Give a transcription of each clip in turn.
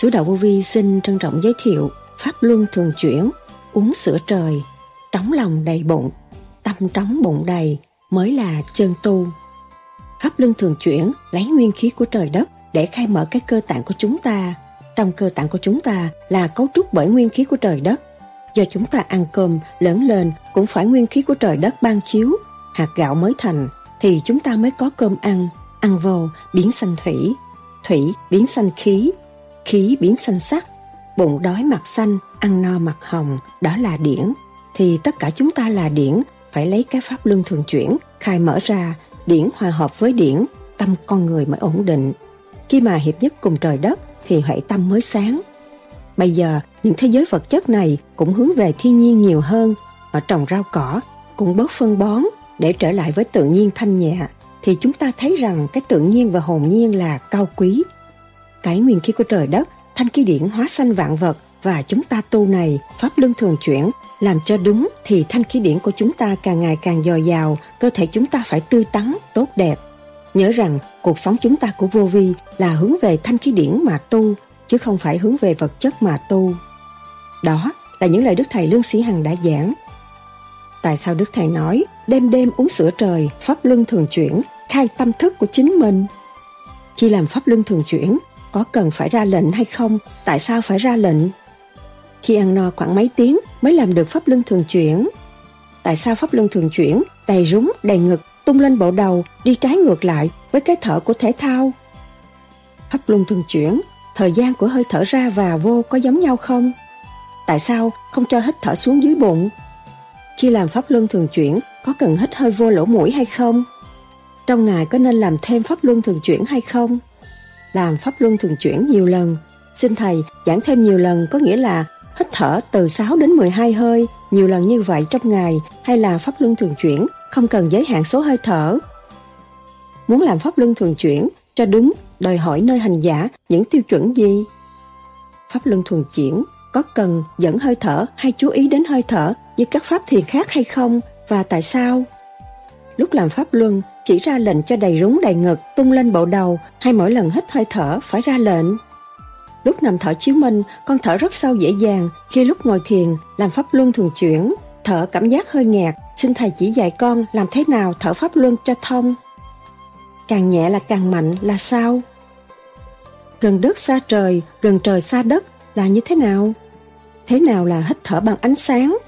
Sứ Đạo Vô Vi xin trân trọng giới thiệu Pháp Luân Thường Chuyển, uống sữa trời, trống lòng đầy bụng, tâm trống bụng đầy mới là chân tu. Pháp Luân Thường Chuyển lấy nguyên khí của trời đất để khai mở các cơ tạng của chúng ta. Trong cơ tạng của chúng ta là cấu trúc bởi nguyên khí của trời đất. Do chúng ta ăn cơm, lớn lên cũng phải nguyên khí của trời đất ban chiếu. Hạt gạo mới thành thì chúng ta mới có cơm ăn. Ăn vô biến sanh thủy, thủy biến sanh khí, khí biến xanh sắc, bụng đói mặt xanh, ăn no mặt hồng, đó là điển. Thì tất cả chúng ta là điển, phải lấy cái pháp luân thường chuyển, khai mở ra, điển hòa hợp với điển, tâm con người mới ổn định. Khi mà hiệp nhất cùng trời đất thì huệ tâm mới sáng. Bây giờ, những thế giới vật chất này cũng hướng về thiên nhiên nhiều hơn. Họ trồng rau cỏ, cũng bớt phân bón để trở lại với tự nhiên thanh nhẹ. Thì chúng ta thấy rằng cái tự nhiên và hồn nhiên là cao quý. Cái nguyên khí của trời đất, thanh khí điển hóa sanh vạn vật và chúng ta tu này, pháp luân thường chuyển, làm cho đúng thì thanh khí điển của chúng ta càng ngày càng dồi dào, cơ thể chúng ta phải tươi tắn, tốt đẹp. Nhớ rằng cuộc sống chúng ta của vô vi là hướng về thanh khí điển mà tu, chứ không phải hướng về vật chất mà tu. Đó là những lời Đức Thầy Lương Sĩ Hằng đã giảng. Tại sao Đức Thầy nói đêm đêm uống sữa trời, pháp luân thường chuyển, khai tâm thức của chính mình? Khi làm pháp luân thường chuyển, có cần phải ra lệnh hay không? Tại sao phải ra lệnh? Khi ăn no khoảng mấy tiếng mới làm được pháp luân thường chuyển. Tại sao pháp luân thường chuyển, đầy rúng, đầy ngực, tung lên bộ đầu, đi trái ngược lại với cái thở của thể thao? Pháp luân thường chuyển, thời gian của hơi thở ra và vô có giống nhau không? Tại sao không cho hít thở xuống dưới bụng? Khi làm pháp luân thường chuyển, có cần hít hơi vô lỗ mũi hay không? Trong ngày có nên làm thêm pháp luân thường chuyển hay không? Làm pháp luân thường chuyển nhiều lần. Xin Thầy giảng thêm nhiều lần có nghĩa là hít thở từ 6 đến 12 hơi, nhiều lần như vậy trong ngày hay là pháp luân thường chuyển, không cần giới hạn số hơi thở. Muốn làm pháp luân thường chuyển cho đúng, đòi hỏi nơi hành giả những tiêu chuẩn gì? Pháp luân thường chuyển có cần dẫn hơi thở hay chú ý đến hơi thở như các pháp thiền khác hay không và tại sao? Lúc làm pháp luân, chỉ ra lệnh cho đầy rúng đầy ngực, tung lên bộ đầu hay mỗi lần hít hơi thở phải ra lệnh. Lúc nằm thở chiếu minh, con thở rất sâu dễ dàng. Khi lúc ngồi thiền, làm pháp luân thường chuyển, thở cảm giác hơi ngạt. Xin thầy chỉ dạy con làm thế nào thở pháp luân cho thông. Càng nhẹ là càng mạnh là sao? Gần đất xa trời, gần trời xa đất là như thế nào? Thế nào là hít thở bằng ánh sáng?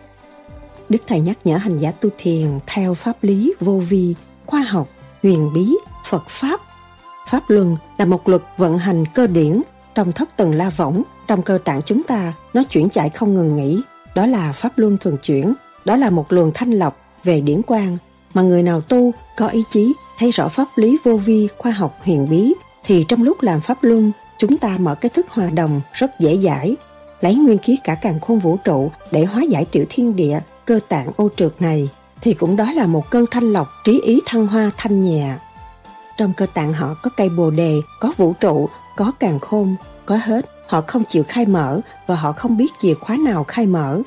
Đức Thầy nhắc nhở hành giả tu thiền theo pháp lý vô vi, khoa học, huyền bí, Phật Pháp. Pháp luân là một luật vận hành cơ điển trong thất tầng la võng, trong cơ tạng chúng ta, nó chuyển chạy không ngừng nghỉ. Đó là pháp luân thường chuyển, đó là một luồng thanh lọc về điển quang. Mà người nào tu, có ý chí, thấy rõ pháp lý vô vi, khoa học huyền bí, thì trong lúc làm pháp luân, chúng ta mở cái thức hòa đồng rất dễ dãi, lấy nguyên khí cả càng khôn vũ trụ để hóa giải tiểu thiên địa, cơ tạng ô trượt này, thì cũng đó là một cơn thanh lọc trí ý thăng hoa thanh nhẹ. Trong cơ tạng họ có cây bồ đề, có vũ trụ, có càng khôn, có hết, họ không chịu khai mở và họ không biết chìa khóa nào khai mở,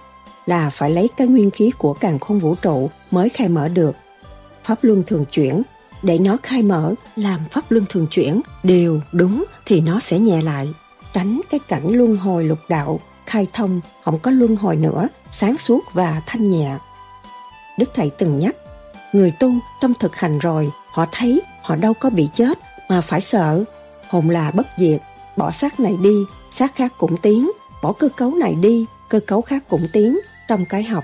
là phải lấy cái nguyên khí của càng khôn vũ trụ mới khai mở được. Pháp luân thường chuyển, để nó khai mở, làm pháp luân thường chuyển, đều đúng thì nó sẽ nhẹ lại, tránh cái cảnh luân hồi lục đạo, khai thông, không có luân hồi nữa, sáng suốt và thanh nhẹ. Đức Thầy từng nhắc, người tu trong thực hành rồi, họ thấy họ đâu có bị chết mà phải sợ, hồn là bất diệt, bỏ xác này đi, xác khác cũng tiến, bỏ cơ cấu này đi, cơ cấu khác cũng tiến trong cái học.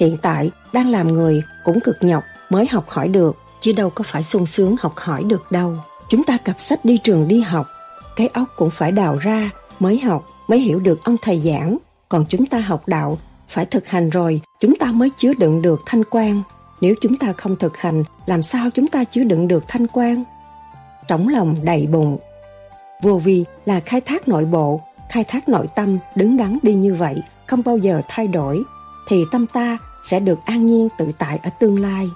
Hiện tại, đang làm người cũng cực nhọc mới học hỏi được, chứ đâu có phải sung sướng học hỏi được đâu. Chúng ta cặp sách đi trường đi học, cái óc cũng phải đào ra, mới học, mới hiểu được ông thầy giảng. Còn chúng ta học đạo, phải thực hành rồi, chúng ta mới chứa đựng được thanh quan. Nếu chúng ta không thực hành, làm sao chúng ta chứa đựng được thanh quan? trống lòng đầy bụng. Vô vi là khai thác nội bộ, khai thác nội tâm đứng đắn đi như vậy, không bao giờ thay đổi, thì tâm ta sẽ được an nhiên tự tại ở tương lai.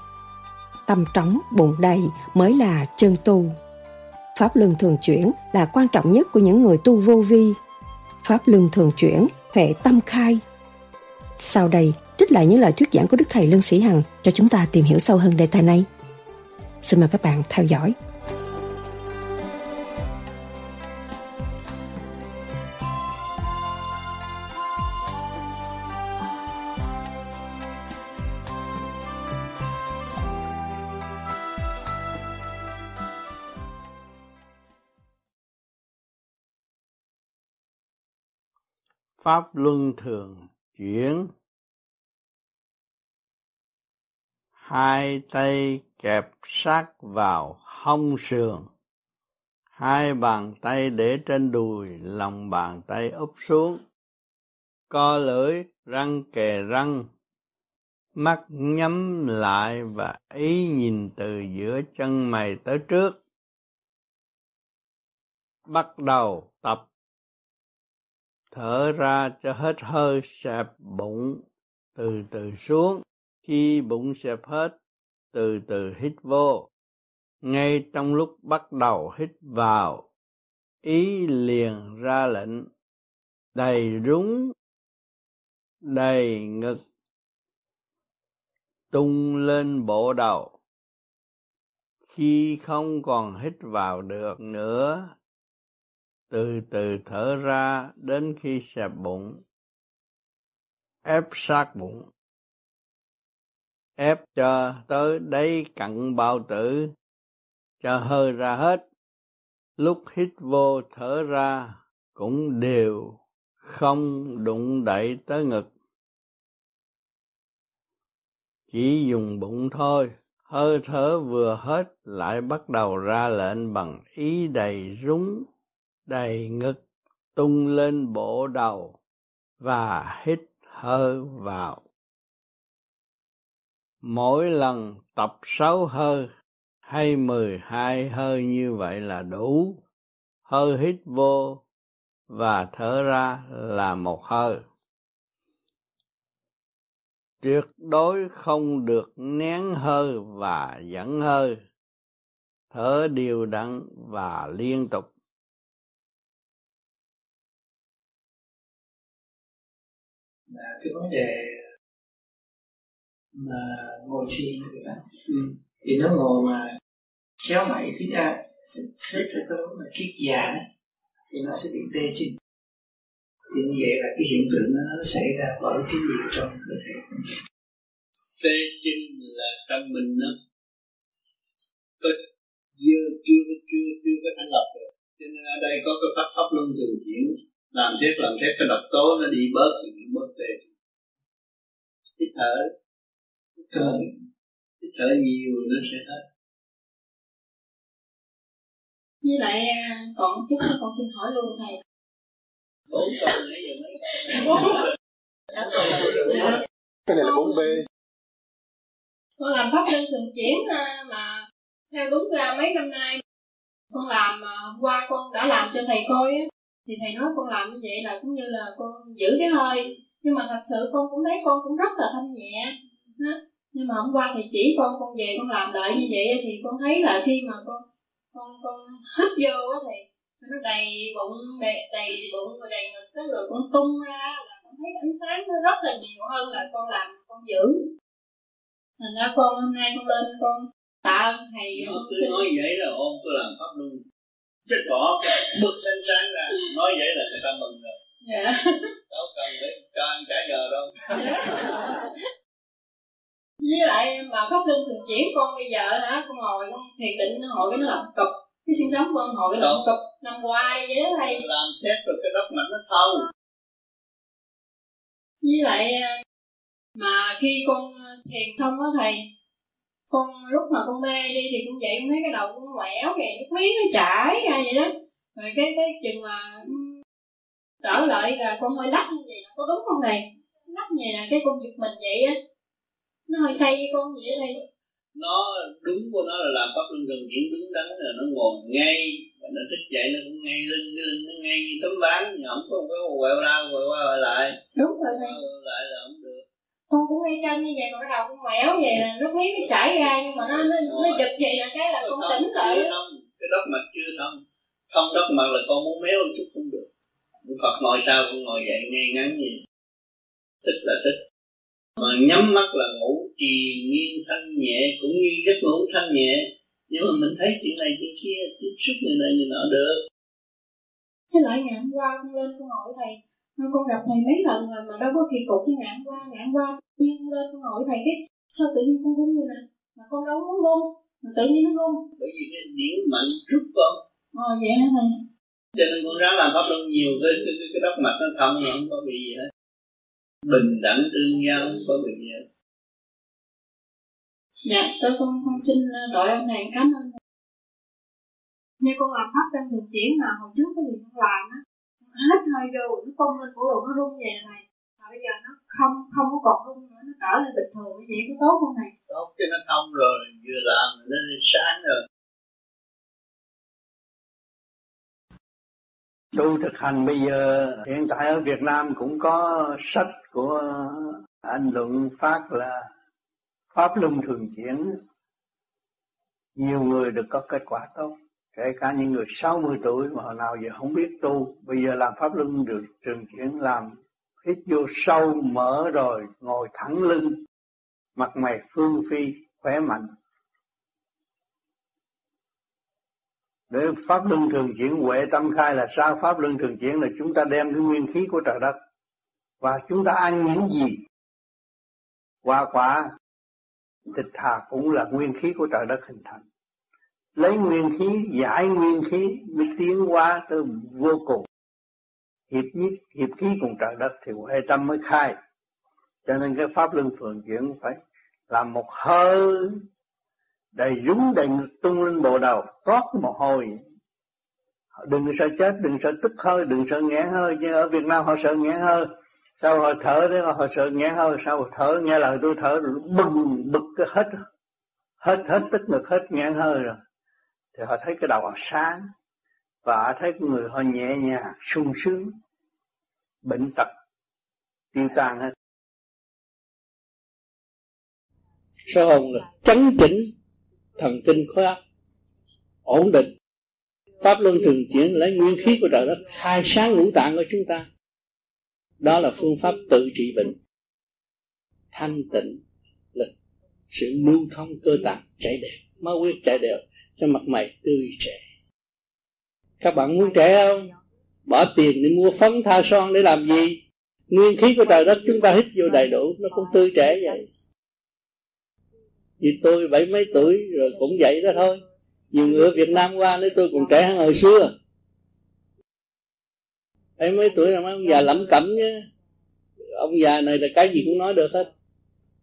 Tâm trống, bụng đầy mới là chân tu. Pháp luân thường chuyển là quan trọng nhất của những người tu vô vi. Pháp luân thường chuyển, hệ tâm khai. Sau đây, trích lại những lời thuyết giảng của Đức Thầy Lương Sĩ Hằng cho chúng ta tìm hiểu sâu hơn đề tài này. Xin mời các bạn theo dõi. Pháp luân thường chuyển. Hai tay kẹp sát vào hông sườn. Hai bàn tay để trên đùi, lòng bàn tay úp xuống. Co lưỡi, răng kề răng. Mắt nhắm lại và ý nhìn từ giữa chân mày tới trước. Bắt đầu thở ra cho hết hơi xẹp bụng, từ từ xuống. Khi bụng xẹp hết, từ từ hít vô. Ngay trong lúc bắt đầu hít vào, ý liền ra lệnh. Đầy rúng, đầy ngực, tung lên bộ đầu. Khi không còn hít vào được nữa từ từ thở ra đến khi xẹp bụng, ép sát bụng, ép cho tới đây cặn bao tử, cho hơi ra hết. Lúc hít vô thở ra cũng đều không đụng đậy tới ngực. Chỉ dùng bụng thôi, hơi thở vừa hết lại bắt đầu ra lệnh bằng ý đầy rúng đầy ngực tung lên bộ đầu và hít hơi vào. Mỗi lần tập sáu hơi hay mười hai hơi như vậy là đủ. Hơi hít vô và thở ra là một hơi. Tuyệt đối không được nén hơi và dẫn hơi. Thở đều đặn và liên tục. Là cái vấn đề mà ngồi thiền đó. Ừ. thì nó ngồi mà kéo mày thì ra xếp cái đó mà kiết già đó thì nó sẽ bị tê chân. Thì như vậy là cái hiện tượng đó nó xảy ra bởi cái gì trong cơ thể tê chân là trong mình nó có chưa chưa chưa chưa có thành lập được. Cho nên ở đây có cái pháp pháp luân thường chuyển làm thế làm thế cái độc tố nó đi bớt thì nó bớt tê hít thở. Hít thở. Hít thở nhiều nó sẽ hết. Với lại à, còn chút nữa con xin hỏi luôn thầy. Bốn câu nãy giờ mấy cái này là bốn b. Con làm pháp luân thường chuyển à, mà theo đúng ra mấy năm nay con làm mà qua con đã làm cho thầy coi á thì thầy nói con làm như vậy là cũng như là con giữ cái hơi. Nhưng mà thật sự con cũng thấy con cũng rất là thanh nhẹ. Nhưng mà hôm qua thầy chỉ con con về con làm lại như vậy thì con thấy là khi mà con con con hít vô á thì nó đầy bụng đầy, đầy bụng rồi đầy ngực cái rồi con tung ra là con thấy ánh sáng nó rất là nhiều hơn là con làm con giữ. Thành ra con hôm nay con lên con tạ ơn thầy nó cứ xin... nói vậy là ôm tôi làm pháp luôn chết bỏ bực ánh sáng ra nói vậy là người ta mừng rồi. Dạ. Đâu cần phải cho ăn cả giờ đâu. Với lại mà pháp luân thường chuyển con bây giờ hả? Con ngồi con thiền định hồi cái nó làm cục cái xương sống con hồi cái làm cục nằm hoài vậy đó thầy. Làm thép rồi cái đất mạnh nó thâu. Với lại mà khi con thiền xong á thầy con lúc mà con mê đi thì con dậy con thấy cái đầu con quẹo kìa nước miếng nó chảy ra vậy đó. Rồi cái cái chừng mà trở lại là con hơi lắc như vậy có đúng không thầy? Lắc như vậy là cái con giật mình vậy á. Nó hơi say con vậy đây nó đúng của nó là làm pháp luân thường chuyển đúng đắn là nó ngồi ngay và nó thức dậy nó cũng ngay lưng cái lưng nó ngay như tấm ván không có cái quẹo ra quẹo qua quẹo lại. Đúng rồi thầy. Lại là không con cũng ngay chân như vậy mà cái đầu con quẹo vậy là nước miếng nó chảy ra nhưng mà nó nó, nó giật vậy là cái là con tỉnh lại. cái đốc mạch chưa thông. Thông đốc mạch là con muốn méo chút không được. Phật ngồi sao con ngồi dậy ngay ngắn gì thích là thích. Mà nhắm mắt là ngủ trì nghiêng thanh nhẹ cũng như giấc ngủ thanh nhẹ. Nhưng mà mình thấy chuyện này chuyện kia tiếp xúc người này người nọ được. Thế lại ngày hôm qua con lên con hỏi thầy con gặp thầy mấy lần rồi mà đâu có kỳ cục như hôm qua hôm qua nhiên lên con hỏi thầy cái sao tự nhiên con rung như nè? Mà con đâu muốn rung mà tự nhiên nó rung bởi vì cái điển mạnh rút con ờ vậy hả thầy? Cho nên con ráng làm pháp luân nhiều cái cái, cái, đốc mạch nó thông nó không có bị gì hết bình đẳng tương giao không có bị gì hết dạ tôi con con xin đội ông này cảm ơn như con làm pháp trên thường chuyển mà hồi trước cái gì con làm á hết hơi vô nó tung lên cổ đồ nó rung về này. Mà bây giờ nó không không có còn rung nữa nó trở lại bình thường như vậy có tốt không này tốt cho nó thông rồi vừa làm nó sáng rồi. Tu thực hành bây giờ hiện tại ở Việt Nam cũng có sách của anh luận phát là pháp luân thường chuyển. Nhiều người được có kết quả tốt kể cả những người 60 tuổi mà hồi nào giờ không biết tu, bây giờ làm pháp luân được trường chuyển làm hít vô sâu mở rồi ngồi thẳng lưng, mặt mày phương phi, khỏe mạnh. Để pháp luân thường chuyển, huệ tâm khai là sao? Pháp luân thường chuyển là chúng ta đem cái nguyên khí của trời đất và chúng ta ăn những gì? Hoa quả, thịt thà cũng là nguyên khí của trời đất hình thành lấy nguyên khí, giải nguyên khí mới tiến hóa tới vô cùng. Hiệp nhất, hiệp khí cùng trời đất thì huệ tâm mới khai. Cho nên cái pháp luân thường chuyển phải làm một hơi đầy dũng đầy ngực tung lên bộ đầu, toát mồ hôi. Đừng sợ chết, đừng sợ tức hơi, đừng sợ nghẹn hơi. Nhưng ở Việt Nam họ sợ nghẹn hơi. Sau họ thở đấy, họ sợ nghẹn hơi. Sau họ thở, nghe lời tôi thở, bừng, bực cái hết. Hết hết tức ngực, hết nghẹn hơi rồi thì họ thấy cái đầu họ sáng, và họ thấy người họ nhẹ nhàng, sung sướng, bệnh tật, tiêu tan hết. Sơ hồn là chấn chỉnh thần kinh khối óc, ổn định? Pháp luân thường chuyển lấy nguyên khí của trời đất, khai sáng ngũ tạng của chúng ta. Đó là phương pháp tự trị bệnh. Thanh tịnh là sự lưu thông cơ tạng chảy đều, máu huyết chảy đều cho mặt mày tươi trẻ. Các bạn muốn trẻ không? Bỏ tiền để mua phấn tha son để làm gì? Nguyên khí của trời đất chúng ta hít vô đầy đủ nó cũng tươi trẻ vậy. Vì tôi bảy mấy tuổi rồi cũng vậy đó thôi. Nhiều người ở Việt Nam qua nói tôi còn trẻ hơn hồi xưa. Bảy mấy tuổi là mấy ông già lẩm cẩm nhé. Ông già này là cái gì cũng nói được hết.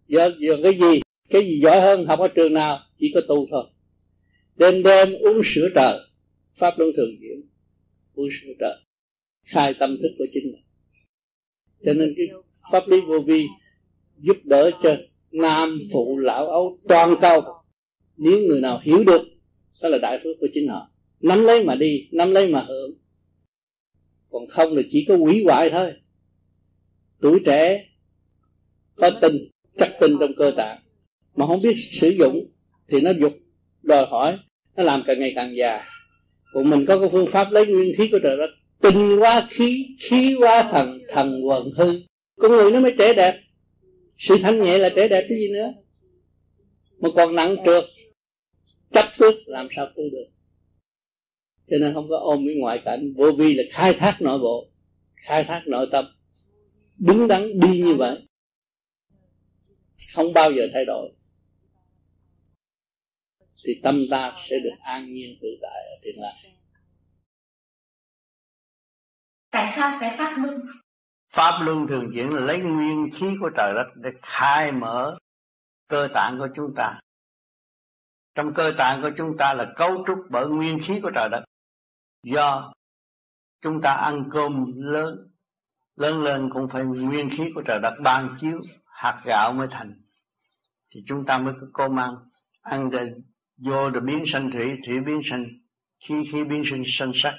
Do, do cái gì? Cái gì giỏi hơn học ở trường nào chỉ có tu thôi đêm đêm uống sữa trời. Pháp luân thường diễn. Uống sữa trời. Khai tâm thức của chính mình. Cho nên cái pháp lý vô vi giúp đỡ cho nam phụ lão ấu toàn cầu. Nếu người nào hiểu được, đó là đại phước của chính họ. Nắm lấy mà đi, nắm lấy mà hưởng. Còn không là chỉ có quỷ hoại thôi. Tuổi trẻ có tinh chắc tinh trong cơ tạng. Mà không biết sử dụng thì nó dục, đòi hỏi nó làm càng ngày càng già. Còn mình có cái phương pháp lấy nguyên khí của trời đất. Tinh quá khí khí quá thần thần quần hư. Con người nó mới trẻ đẹp. Sự thanh nhẹ là trẻ đẹp cái gì nữa. Mà còn nặng trượt. Chấp trước làm sao tu được. Cho nên không có ôm cái ngoại cảnh. Vô vi là khai thác nội bộ. Khai thác nội tâm. Đứng đắn đi như vậy. Không bao giờ thay đổi thì tâm ta sẽ được an nhiên tự tại ở thiên lạc tại sao phải phát luân pháp luân thường chuyển là lấy nguyên khí của trời đất để khai mở cơ tạng của chúng ta. Trong cơ tạng của chúng ta là cấu trúc bởi nguyên khí của trời đất. Do chúng ta ăn cơm lớn lớn lên cũng phải nguyên khí của trời đất ban chiếu hạt gạo mới thành. Thì chúng ta mới có cơm ăn ăn rồi vô rồi biến sanh thủy thủy biến sanh. Khi khi biến sinh sanh sắc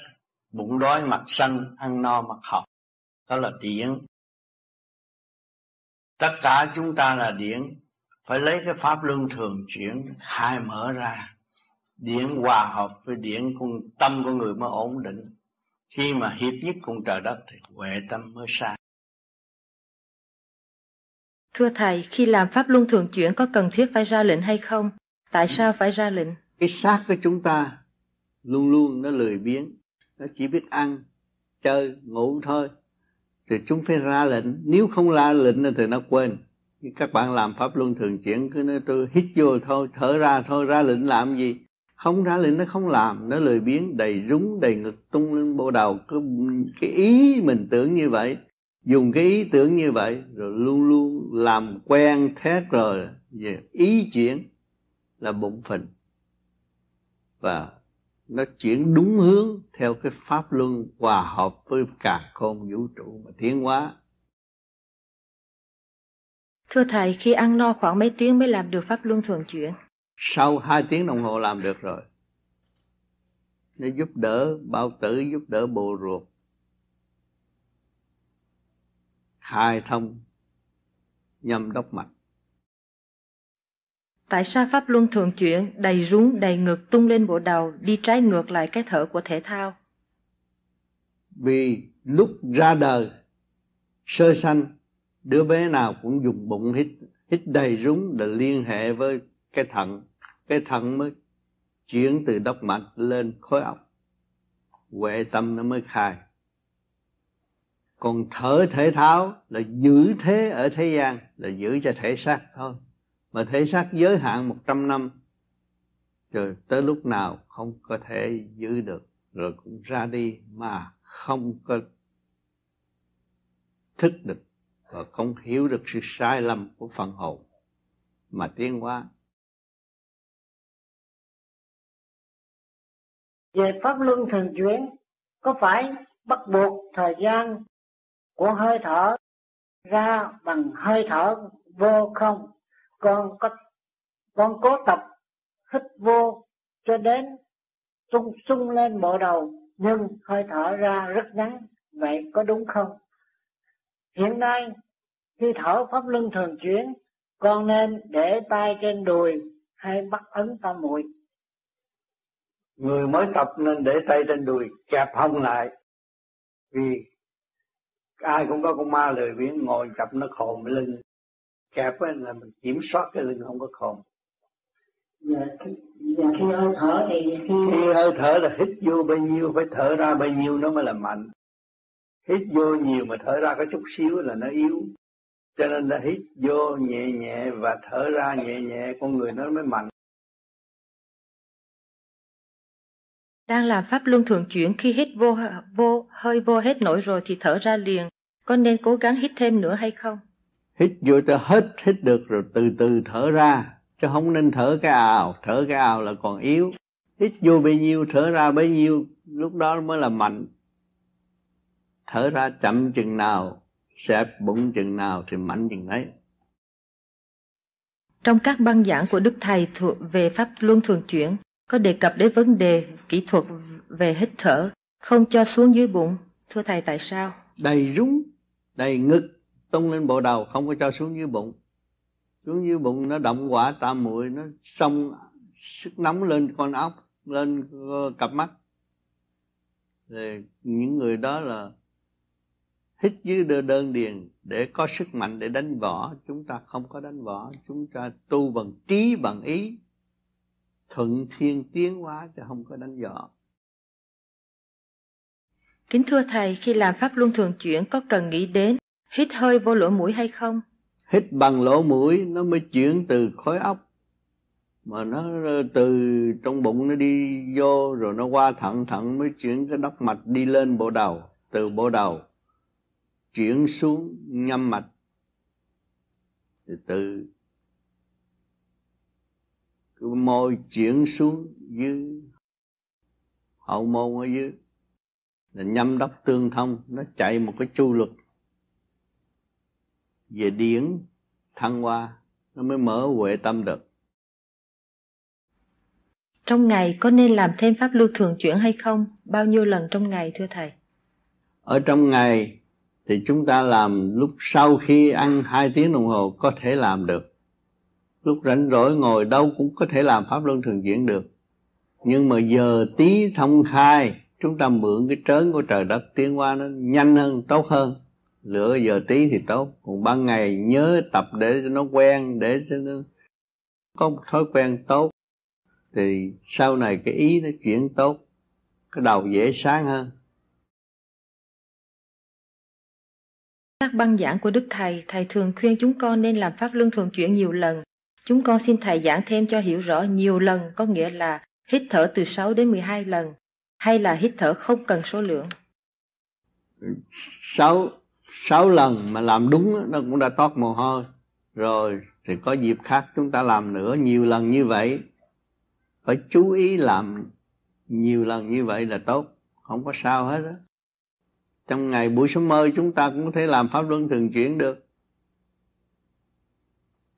bụng đói mặt xanh ăn no mặt học đó là điển. Tất cả chúng ta là điển. Phải lấy cái pháp luân thường chuyển khai mở ra. Điển hòa hợp với điển cùng tâm của người mới ổn định. Khi mà hiệp nhất cùng trời đất thì huệ tâm mới sáng Thưa Thầy, khi làm Pháp Luân Thường Chuyển có cần thiết phải ra lệnh hay không? Tại sao phải ra lệnh? Cái xác của chúng ta luôn luôn nó lười biếng, nó chỉ biết ăn, chơi, ngủ thôi. Thì chúng phải ra lệnh, nếu không ra lệnh thì nó quên. Các bạn làm Pháp Luân Thường Chuyển cứ nói tôi hít vô thôi, thở ra thôi, ra lệnh làm gì? không ra lệnh nó không làm nó lười biếng đầy rúng đầy ngực tung lên bộ đầu cái, cái ý mình tưởng như vậy dùng cái ý tưởng như vậy rồi luôn luôn làm quen thét rồi về ý chuyển là bụng phình và nó chuyển đúng hướng theo cái pháp luân hòa hợp với cả khôn vũ trụ mà tiến hóa Thưa Thầy, khi ăn no khoảng mấy tiếng mới làm được pháp luân thường chuyển? Sau hai tiếng đồng hồ làm được rồi. Nó giúp đỡ bao tử, giúp đỡ bộ ruột. Khai thông nhâm đốc mạch. Tại sao pháp luân thường chuyển, đầy rúng, đầy ngực tung lên bộ đầu, đi trái ngược lại cái thở của thể thao? Vì lúc ra đời, sơ sanh, đứa bé nào cũng dùng bụng hít hít đầy rúng để liên hệ với cái thận. Cái thận mới chuyển từ đốc mạch lên khối óc. Huệ tâm nó mới khai. Còn thở thể thao là giữ thế ở thế gian là giữ cho thể xác thôi mà thể xác giới hạn một trăm năm rồi tới lúc nào không có thể giữ được. Rồi cũng ra đi mà không có thức được và không hiểu được sự sai lầm của phần hồn. Mà tiến hóa. Về pháp luân thường chuyển, có phải bắt buộc thời gian của hơi thở ra bằng hơi thở vô không? Con có, con cố tập hít vô cho đến tung sung lên bộ đầu, nhưng hơi thở ra rất ngắn. Vậy có đúng không? Hiện nay, khi thở pháp luân thường chuyển, con nên để tay trên đùi hay bắt ấn tam muội. Người mới tập nên để tay trên đùi kẹp hông lại. Vì ai cũng có con ma lười biếng ngồi chập nó khồn lưng kẹp ấy là mình kiểm soát cái lưng không có khồn dạ, dạ khi hơi thở thì khi... khi hơi thở là hít vô bao nhiêu phải thở ra bao nhiêu nó mới là mạnh. Hít vô nhiều mà thở ra có chút xíu là nó yếu. Cho nên là hít vô nhẹ nhẹ và thở ra nhẹ nhẹ con người nó mới mạnh. Đang làm pháp luân thường chuyển khi hít vô vô hơi vô hết nổi rồi thì thở ra liền. Có nên cố gắng hít thêm nữa hay không hít vô cho hết hít được rồi từ từ thở ra. Chứ không nên thở cái ào thở cái ào là còn yếu. Hít vô bấy nhiêu thở ra bấy nhiêu lúc đó mới là mạnh. Thở ra chậm chừng nào xẹp bụng chừng nào thì mạnh chừng ấy. Trong các băng giảng của đức thầy thuộc về pháp luân thường chuyển có đề cập đến vấn đề kỹ thuật về hít thở. Không cho xuống dưới bụng. Thưa thầy tại sao? Đầy rúng đầy ngực tung lên bộ đầu không có cho xuống dưới bụng. Xuống dưới bụng nó động quả tam muội nó xông sức nóng lên con ốc lên cặp mắt. Rồi những người đó là hít dưới đơn, đơn điền để có sức mạnh để đánh võ. Chúng ta không có đánh võ chúng ta tu bằng trí bằng ý. Thuận thiên tiến hóa chứ không có đánh võ. Kính thưa thầy khi làm pháp luân thường chuyển có cần nghĩ đến hít hơi vô lỗ mũi hay không? Hít bằng lỗ mũi, nó mới chuyển từ khối óc. Mà nó ờ, từ trong bụng nó đi vô, rồi nó qua thận thận mới chuyển cái đốc mạch đi lên bộ đầu. Từ bộ đầu chuyển xuống nhâm mạch. Từ từ cái môi chuyển xuống dưới hậu môn ở dưới. Là nhâm đốc tương thông, nó chạy một cái chu luật về điển thăng hoa nó mới mở huệ tâm được. Trong ngày có nên làm thêm pháp lưu thường chuyển hay không? Bao nhiêu lần trong ngày thưa thầy? Ở trong ngày thì chúng ta làm lúc sau khi ăn hai tiếng đồng hồ có thể làm được. Lúc rảnh rỗi ngồi đâu cũng có thể làm pháp luân thường chuyển được. Nhưng mà giờ tí thông khai chúng ta mượn cái trớn của trời đất tiến qua nó nhanh hơn tốt hơn lựa giờ tí thì tốt còn ban ngày nhớ tập để cho nó quen để cho nó có một thói quen tốt thì sau này cái ý nó chuyển tốt cái đầu dễ sáng hơn các băng giảng của Đức Thầy, Thầy thường khuyên chúng con nên làm pháp luân thường chuyển nhiều lần. Chúng con xin Thầy giảng thêm cho hiểu rõ nhiều lần, có nghĩa là hít thở từ 6 đến 12 lần, hay là hít thở không cần số lượng? 6, sáu lần mà làm đúng nó cũng đã toát mồ hôi. Rồi thì có dịp khác chúng ta làm nữa nhiều lần như vậy. Phải chú ý làm nhiều lần như vậy là tốt, không có sao hết đó Trong ngày buổi sớm mơ chúng ta cũng có thể làm pháp luân thường chuyển được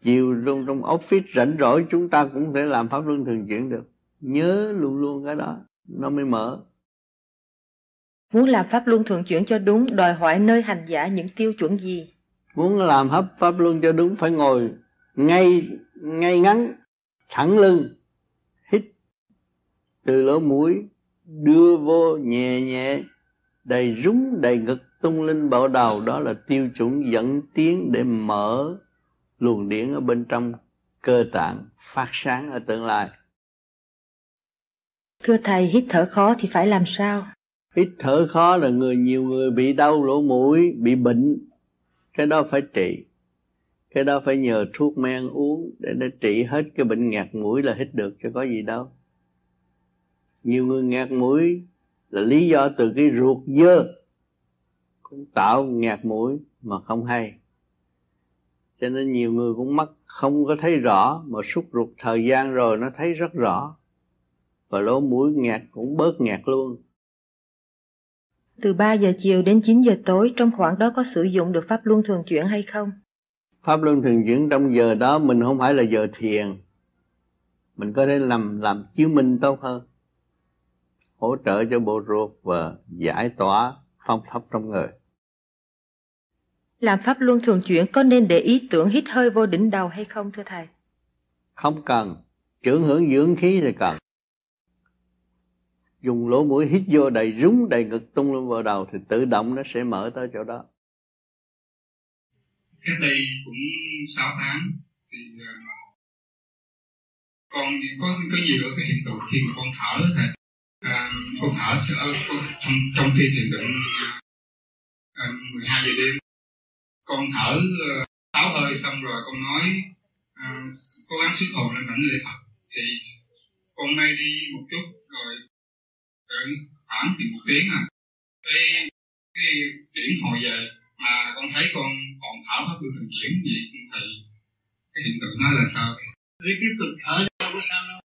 chiều trong trong office rảnh rỗi chúng ta cũng thể làm pháp luân thường chuyển được nhớ luôn luôn cái đó nó mới mở muốn làm pháp luân thường chuyển cho đúng đòi hỏi nơi hành giả những tiêu chuẩn gì? Muốn làm pháp pháp luân cho đúng phải ngồi ngay ngay ngắn thẳng lưng hít từ lỗ mũi đưa vô nhẹ nhẹ đầy rúng đầy ngực tung linh bảo đầu đó là tiêu chuẩn dẫn tiến để mở luồng điển ở bên trong cơ tạng phát sáng ở tương lai. Thưa thầy hít thở khó thì phải làm sao hít thở khó là người nhiều người bị đau lỗ mũi, bị bệnh. Cái đó phải trị. Cái đó phải nhờ thuốc men uống để nó trị hết cái bệnh ngạt mũi là hít được, chứ có gì đâu. Nhiều người ngạt mũi là lý do từ cái ruột dơ cũng tạo ngạt mũi mà không hay. Cho nên nhiều người cũng mắc, không có thấy rõ, mà suốt ruột thời gian rồi nó thấy rất rõ. Và lỗ mũi ngạt cũng bớt ngạt luôn từ 3 giờ chiều đến 9 giờ tối trong khoảng đó có sử dụng được pháp luân thường chuyển hay không? Pháp luân thường chuyển trong giờ đó mình không phải là giờ thiền. Mình có thể làm làm chứng minh tốt hơn. Hỗ trợ cho bộ ruột và giải tỏa phong thấp trong người. Làm pháp luân thường chuyển có nên để ý tưởng hít hơi vô đỉnh đầu hay không thưa thầy? Không cần, trưởng hưởng dưỡng khí thì cần. Dùng lỗ mũi hít vô đầy rúng đầy ngực tung lên vào đầu thì tự động nó sẽ mở tới chỗ đó. Cách đây cũng 6 tháng thì à, con có có nhiều cái hiện tượng khi mà con thở thầy à, con thở sẽ con trong trong khi thiền định à, 12 giờ đêm con thở à, sáu hơi xong rồi con nói à, cố gắng xuất hồn lên cảnh lễ Phật thì con mê đi một chút rồi khoảng thì một tiếng à. Cái cái chuyển hồi về mà con thấy con còn thở pháp luân thường chuyển gì thầy cái hiện tượng đó là sao thì cứ tiếp tục thở đâu có sao đâu.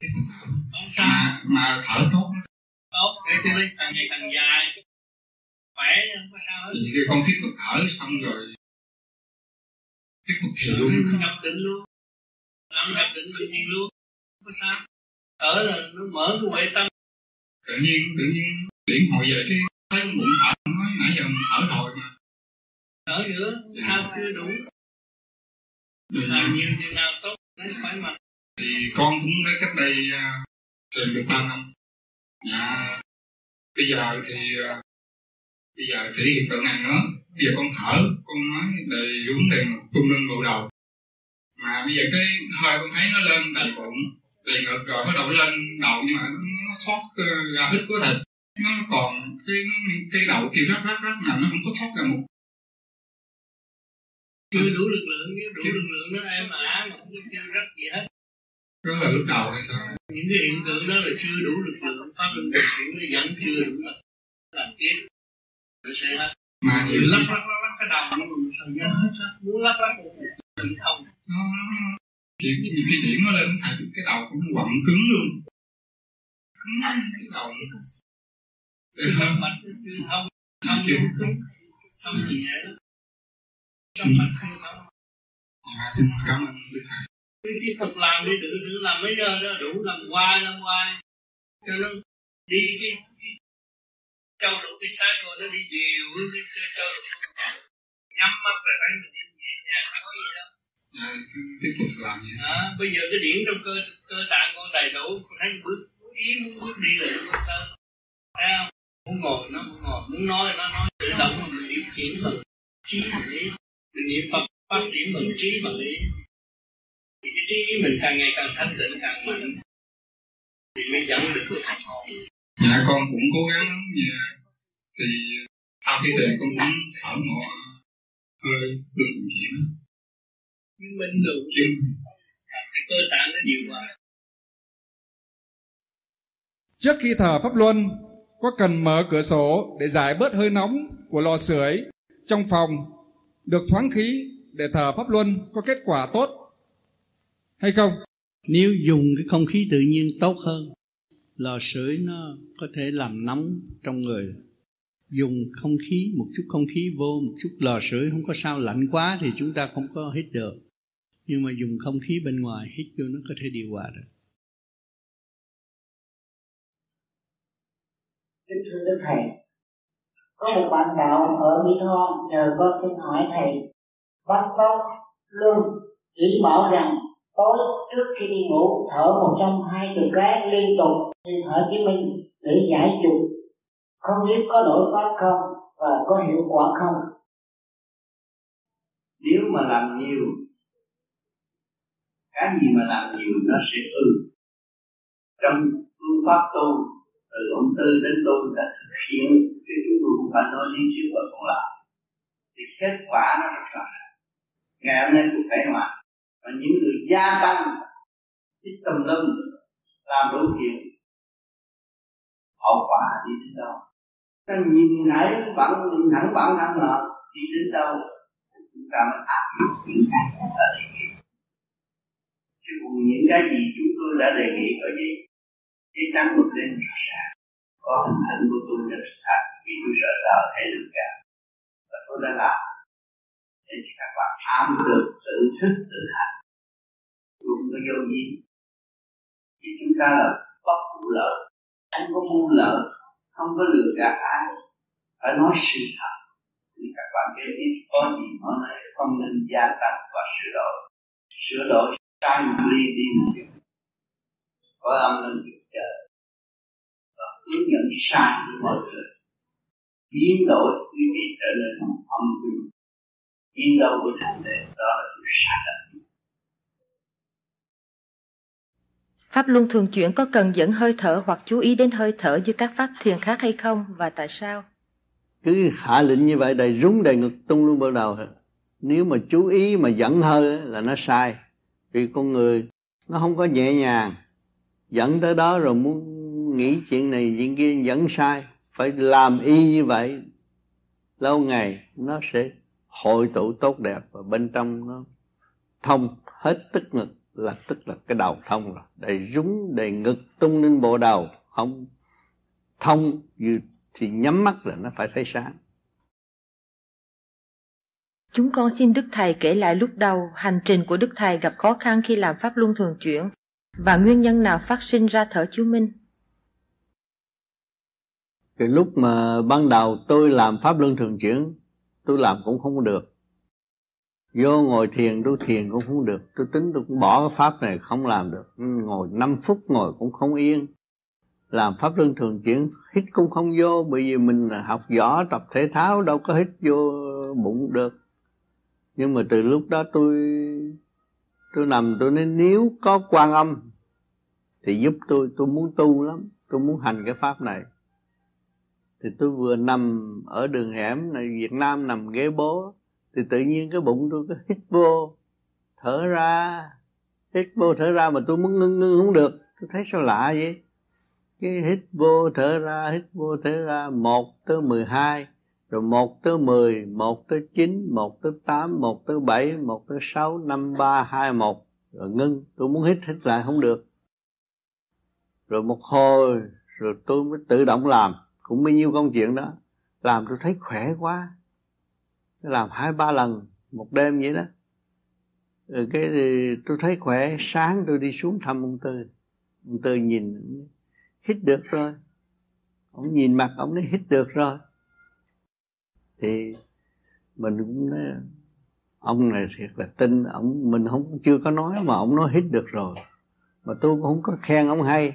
Tiếp tục thở. Không sao. Mà, mà thở tốt. Tốt. Để cho nó càng ngày càng dài. Khỏe không có sao hết. Thì con tiếp tục thở xong rồi tiếp tục thiền luôn. nhập định luôn. Làm nhập định thì thiền luôn. Không có sao. Thở là nó mở cái huệ tâm tự nhiên tự nhiên điểm hồi về cái thấy bụng thở nói nãy giờ mình thở rồi mà. Thở nữa sao chưa đủ? Làm nhiều chừng nào tốt lấy khỏe mạnh. Thì con cũng đã cách đây uh, được ba năm. Dạ. Bây giờ thì uh, bây giờ thì hiện tượng này nữa bây giờ con thở con nói đầy rúng đầy tung lên bộ đầu. Mà bây giờ cái hơi con thấy nó lên đầy bụng đầy ngực rồi bắt đầu lên đầu nhưng mà nó thoát ra ít của thịt nó còn cái cái đầu kia rắc rắc rắc mà nó không có thoát ra một chưa đủ lực lượng nếu đủ lực lượng nó em ả mà không chưa rắc gì hết đó là lúc đầu hay sao những cái hiện tượng đó là chưa đủ lực lượng pháp luân điều khiển nó vẫn chưa đủ lực làm tiếp nó sẽ hết mà lắc lắc lắc lắc cái đầu nó mình sao nhớ hết muốn lắc lắc thì không khi nhiều khi điểm nó lên thầy cái đầu cũng quặn cứng luôn. Cứng cái đầu. Không mạch chưa. thông thông chưa thông gì hết xin xin cảm ơn đức thầy tiếp tục làm đi tự tự làm mấy giờ đó đủ làm hoài làm hoài cho nó đi cái trao đổi cái rồi nó đi hướng cái trao đổi nhắm mắt rồi thấy mình nhẹ nhàng có gì đâu à, tiếp tục làm vậy à, bây giờ cái điển trong cơ cơ tạng con đầy đủ con thấy bước ý muốn bước đi là nó tới thấy không? Muốn ngồi nó muốn ngồi. Muốn nói nó nói. Tự động mà mình điều khiển bằng trí bằng lý. Mình niệm phật phát triển bằng trí bằng lý thì cái trí mình càng ngày càng thanh tịnh càng mạnh. Thì mới dẫn được cái thành hồn dạ con cũng cố gắng lắm dạ. thì sau khi về con cũng thở một hơi đường thuận chuyển chứng minh được chứ cái cơ tạng nó điều hòa Trước khi thở pháp luân, có cần mở cửa sổ để giải bớt hơi nóng của lò sưởi trong phòng được thoáng khí để thở pháp luân có kết quả tốt hay không? Nếu dùng cái không khí tự nhiên tốt hơn, lò sưởi nó có thể làm nóng trong người. Dùng không khí, một chút không khí vô, một chút lò sưởi không có sao lạnh quá thì chúng ta không có hít được. Nhưng mà dùng không khí bên ngoài hít vô nó có thể điều hòa được. Kính thưa Đức Thầy, có một bạn đạo ở Mỹ Tho nhờ con xin hỏi Thầy, bác sóc luôn chỉ bảo rằng tối trước khi đi ngủ thở một trăm hai chục cái liên tục như thở Chí Minh để giải trục không biết có đổi pháp không và có hiệu quả không nếu mà làm nhiều cái gì mà làm nhiều nó sẽ hư trong phương pháp tu, từ ông tư đến tu đã thực hiện cái chúng tôi cũng phải nói lý trước và còn làm thì kết quả nó rất rõ ràng. Ngày hôm nay cũng phải mà và những người gia tăng cái tầm lâm làm đủ chuyện, hậu quả đi đến đâu? Ta nhìn thấy bản, nhìn thẳng bản thân họ, đi đến đâu? Chúng ta mới áp dụng những cái chúng ta đề những cái gì chúng tôi đã đề nghị có gì? Giấy trắng mực lên rõ ràng có hình ảnh của tôi rất thật, vì tôi sợ đạo thấy được cả và tôi đã làm. Nên cho các bạn tham được tự thức, tự hành. Cũng có vô gì. Thì chúng ta là bất vụ lợi. Không có vu lợi, không có lừa gạt ai. Phải nói sự thật. Thì các bạn biết biết có gì nói này không nên gia tăng và sửa đổi. Sửa đổi sai một ly đi một chút có âm nên chút chờ và hướng dẫn sai mọi người biến đổi quý vị trở nên âm quy biến đâu của thành đề đó là sự sai lầm Pháp luân thường chuyển có cần dẫn hơi thở hoặc chú ý đến hơi thở như các pháp thiền khác hay không và tại sao? Cứ hạ lệnh như vậy đầy rúng đầy ngực tung luôn bắt đầu. Nếu mà chú ý mà dẫn hơi là nó sai. Vì con người nó không có nhẹ nhàng. Dẫn tới đó rồi muốn nghĩ chuyện này, chuyện kia, dẫn sai. Phải làm y như vậy. Lâu ngày, nó sẽ hội tụ tốt đẹp và bên trong nó thông hết tức ngực là tức là cái đầu thông rồi đầy rúng, đầy ngực, tung lên bộ đầu không thông thì nhắm mắt là nó phải thấy sáng Chúng con xin Đức Thầy kể lại lúc đầu hành trình của Đức Thầy gặp khó khăn khi làm Pháp Luân Thường Chuyển và nguyên nhân nào phát sinh ra thở chiếu minh. Cái lúc mà ban đầu tôi làm Pháp Luân Thường Chuyển, tôi làm cũng không được. Vô ngồi thiền tôi thiền cũng không được. Tôi tính tôi cũng bỏ cái pháp này không làm được. Ngồi 5 phút ngồi cũng không yên. Làm pháp luân thường chuyển hít cũng không vô bởi vì mình học võ tập thể thao đâu có hít vô bụng được nhưng mà từ lúc đó tôi tôi nằm, tôi nói nếu có quan âm thì giúp tôi tôi muốn tu lắm, tôi muốn hành cái pháp này. Thì tôi vừa nằm ở đường hẻm này, Việt Nam nằm ghế bố, thì tự nhiên cái bụng tôi cứ hít vô, thở ra, hít vô thở ra mà tôi muốn ngưng ngưng không được. Tôi thấy sao lạ vậy? Cái hít vô thở ra, hít vô thở ra, một tới mười hai rồi một tới mười, một tới chín, một tới tám, một tới bảy, một tới sáu, năm, ba, hai, một. Rồi ngưng. Tôi muốn hít hít lại không được. Rồi một hồi, rồi tôi mới tự động làm. Cũng bao nhiêu công chuyện đó. Làm tôi thấy khỏe quá. Làm hai, ba lần một đêm vậy đó. Rồi cái, thì tôi thấy khỏe. Sáng tôi đi xuống thăm ông tư. Ông tư nhìn, hít được rồi. Ông nhìn mặt ông nói hít được rồi thì mình cũng nói ông này thiệt là tin ông mình không chưa có nói mà ông nói hết được rồi. Mà tôi cũng không có khen ông hay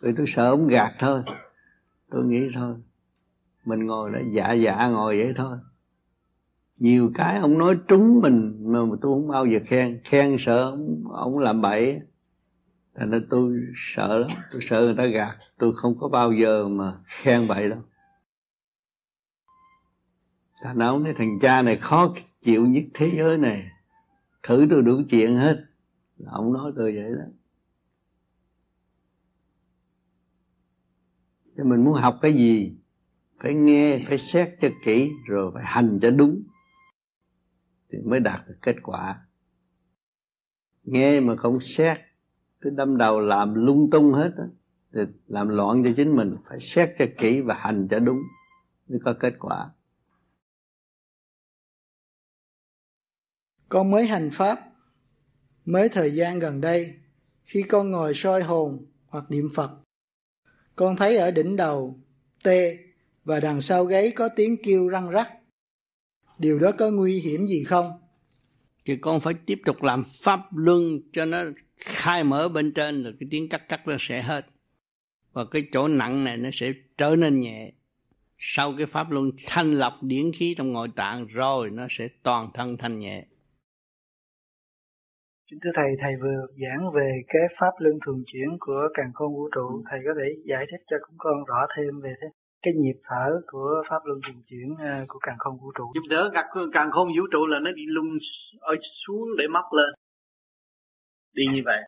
vì tôi sợ ông gạt thôi. Tôi nghĩ thôi mình ngồi đó dạ dạ ngồi vậy thôi. Nhiều cái ông nói trúng mình mà tôi không bao giờ khen. Khen sợ ông, ông làm bậy. Thành nên tôi sợ lắm tôi sợ người ta gạt. Tôi không có bao giờ mà khen bậy đâu thằng ông nói thằng cha này khó chịu nhất thế giới này. Thử tôi đủ chuyện hết. Ông nói tôi vậy đó. Thế mình muốn học cái gì? Phải nghe phải xét cho kỹ rồi phải hành cho đúng. Thì mới đạt được kết quả. Nghe mà không xét cứ đâm đầu làm lung tung hết đó, thì làm loạn cho chính mình phải xét cho kỹ và hành cho đúng mới có kết quả. Con mới hành pháp. Mới thời gian gần đây, khi con ngồi soi hồn hoặc niệm phật, con thấy ở đỉnh đầu tê và đằng sau gáy có tiếng kêu răng rắc. Điều đó có nguy hiểm gì không? Thì con phải tiếp tục làm pháp luân cho nó khai mở bên trên, rồi cái tiếng cắt cắt nó sẽ hết. Và cái chỗ nặng này nó sẽ trở nên nhẹ. Sau cái pháp luân thanh lọc điển khí trong ngồi tạng, rồi nó sẽ toàn thân thanh nhẹ. Kính thưa Thầy, Thầy vừa giảng về cái pháp luân thường chuyển của càng khôn vũ trụ. Ừ. Thầy có thể giải thích cho chúng con rõ thêm về thế, cái nhịp thở của pháp luân thường chuyển à, của càng khôn vũ trụ. Nhịp thở càng, càng khôn vũ trụ là nó đi lung ở xuống để móc lên. Đi như vậy.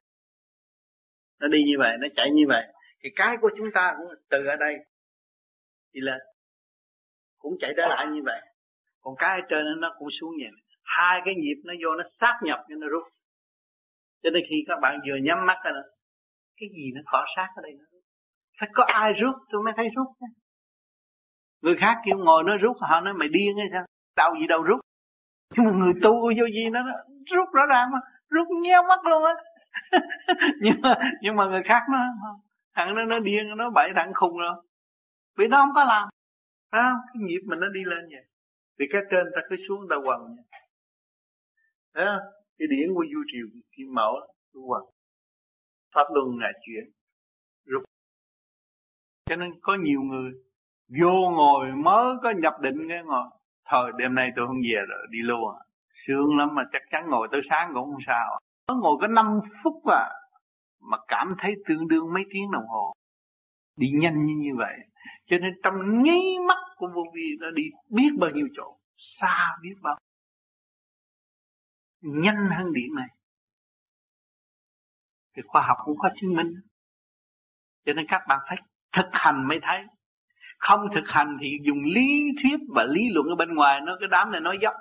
Nó đi như vậy, nó chạy như vậy. Thì cái của chúng ta cũng từ ở đây đi lên. Cũng chạy trở lại như vậy. Còn cái ở trên nó cũng xuống như vậy. Hai cái nhịp nó vô nó sát nhập cho nó rút cho nên khi các bạn vừa nhắm mắt ra cái gì nó cọ sát ở đây nó rút. Phải có ai rút tôi mới thấy rút người khác kêu ngồi nó rút họ nói mày điên hay sao? Đâu gì đâu rút. Nhưng mà người tu vô gì nó rút rõ ràng mà rút nheo mắt luôn á. Nhưng mà nhưng mà người khác nó thằng nó nó điên nó bậy thằng khùng rồi. Vì nó không có làm. À, cái nhịp mình nó đi lên vậy. Vì cái trên ta cứ xuống ta quần vậy. À, cái điển của du triều kim mẫu tu quần pháp luân là chuyện rút cho nên có nhiều người vô ngồi mới có nhập định cái ngồi. Thời đêm nay tôi không về rồi, đi luôn à. sướng lắm mà chắc chắn ngồi tới sáng cũng không sao. Mới ngồi có 5 phút à mà cảm thấy tương đương mấy tiếng đồng hồ. Đi nhanh như như vậy. Cho nên trong nháy mắt của vô vi nó đi biết bao nhiêu chỗ, xa biết bao nhanh hơn điện này. Thì khoa học cũng có chứng minh. Cho nên các bạn phải thực hành mới thấy. Không thực hành thì dùng lý thuyết và lý luận ở bên ngoài, nó, cái đám này nói dốc.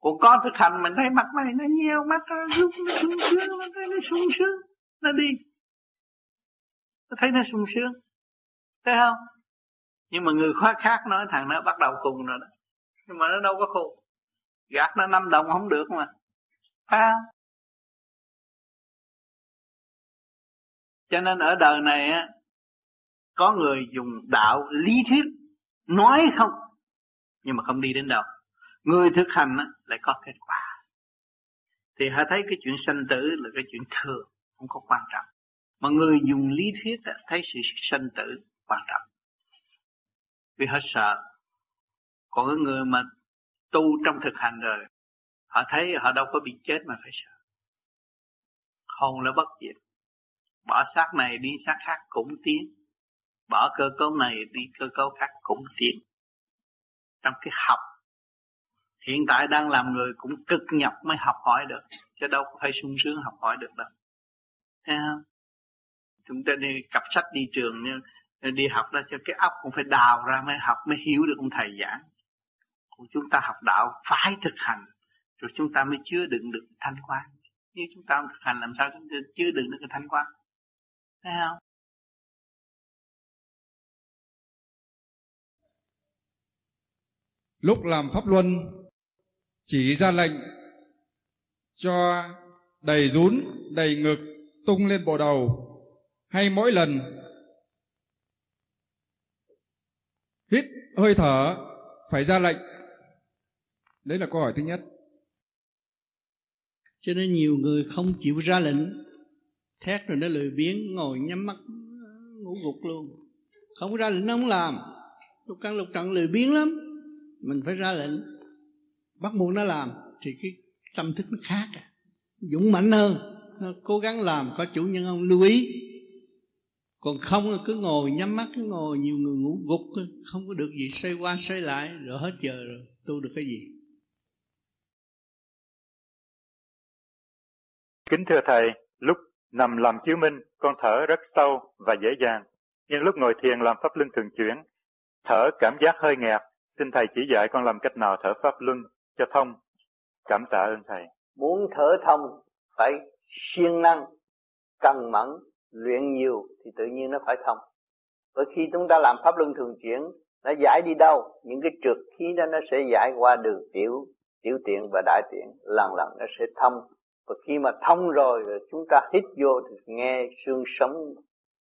Còn con thực hành mình thấy mặt này nó nhiều mắt nó rút nó sung sướng nó thấy nó sung sướng, nó đi. Nó thấy nó sung sướng. Thấy không? Nhưng mà người khoa khác nói, thằng nó bắt đầu cùng rồi đó. Nhưng mà nó đâu có khùng gạt nó năm đồng không được mà. À. cho nên ở đời này á có người dùng đạo lý thuyết nói không nhưng mà không đi đến đâu. Người thực hành á, lại có kết quả. Thì hãy thấy cái chuyện sanh tử là cái chuyện thường không có quan trọng. Mà người dùng lý thuyết á, thấy sự sanh tử quan trọng. Vì họ sợ còn cái người mà tu trong thực hành rồi. Họ thấy họ đâu có bị chết mà phải sợ. Hồn là bất diệt. Bỏ xác này đi xác khác cũng tiến. Bỏ cơ cấu này đi cơ cấu khác cũng tiến. Trong cái học, hiện tại đang làm người cũng cực nhập mới học hỏi được, chứ đâu có phải sung sướng học hỏi được đâu. Thấy không? Chúng ta đi cặp sách đi trường, đi học ra cho cái óc cũng phải đào ra mới học, mới hiểu được ông thầy giảng của chúng ta học đạo phải thực hành, rồi chúng ta mới chứa đựng được thanh quan. Nếu chúng ta không thực hành, làm sao chúng ta chứa đựng được cái thanh quan? Thấy không? Lúc làm pháp luân, chỉ ra lệnh cho đầy rún, đầy ngực tung lên bộ đầu. Hay mỗi lần hít hơi thở, phải ra lệnh đấy là câu hỏi thứ nhất. Cho nên nhiều người không chịu ra lệnh, thét rồi nó lười biếng ngồi nhắm mắt, ngủ gục luôn. Không ra lệnh nó không làm. Lục căn lục trận lười biếng lắm, mình phải ra lệnh. Bắt buộc nó làm, thì cái tâm thức nó khác à. dũng mãnh hơn, nó cố gắng làm, có chủ nhân ông lưu ý. Còn không cứ ngồi nhắm mắt, cứ ngồi, nhiều người ngủ gục không có được gì, xoay qua xoay lại, rồi hết giờ rồi, tu được cái gì? Kính thưa Thầy, lúc nằm làm chiếu minh, con thở rất sâu và dễ dàng. nhưng lúc ngồi thiền làm pháp luân thường chuyển thở cảm giác hơi nghẹt. Xin thầy chỉ dạy con làm cách nào thở pháp luân cho thông. Cảm tạ ơn thầy. Muốn thở thông phải siêng năng cần mẫn luyện nhiều thì tự nhiên nó phải thông. Bởi khi chúng ta làm pháp luân thường chuyển nó giải đi đâu những cái trượt khí đó nó sẽ giải qua đường tiểu tiểu tiện và đại tiện lần lần nó sẽ thông và khi mà thông rồi, rồi chúng ta hít vô thì nghe xương sống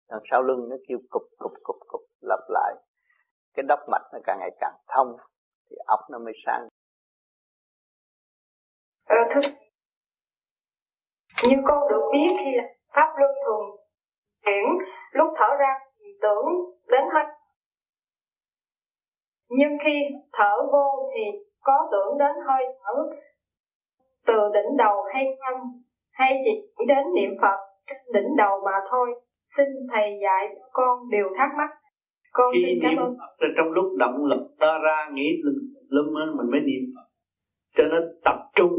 đằng sau lưng nó kêu cục cục cục cục lặp lại. Cái đốc mạch nó càng ngày càng thông thì óc nó mới sáng. À, thưa. Như con được biết khi là pháp luân thường chuyển lúc thở ra thì tưởng đến hơi nhưng khi thở vô thì có tưởng đến hơi thở từ đỉnh đầu hay không hay chỉ đến niệm Phật trên đỉnh đầu mà thôi. Xin thầy dạy cho con điều thắc mắc. Con khi xin cảm ơn. Trong lúc động lực ta ra nghĩ lâm mình mới niệm Phật. Cho nó tập trung.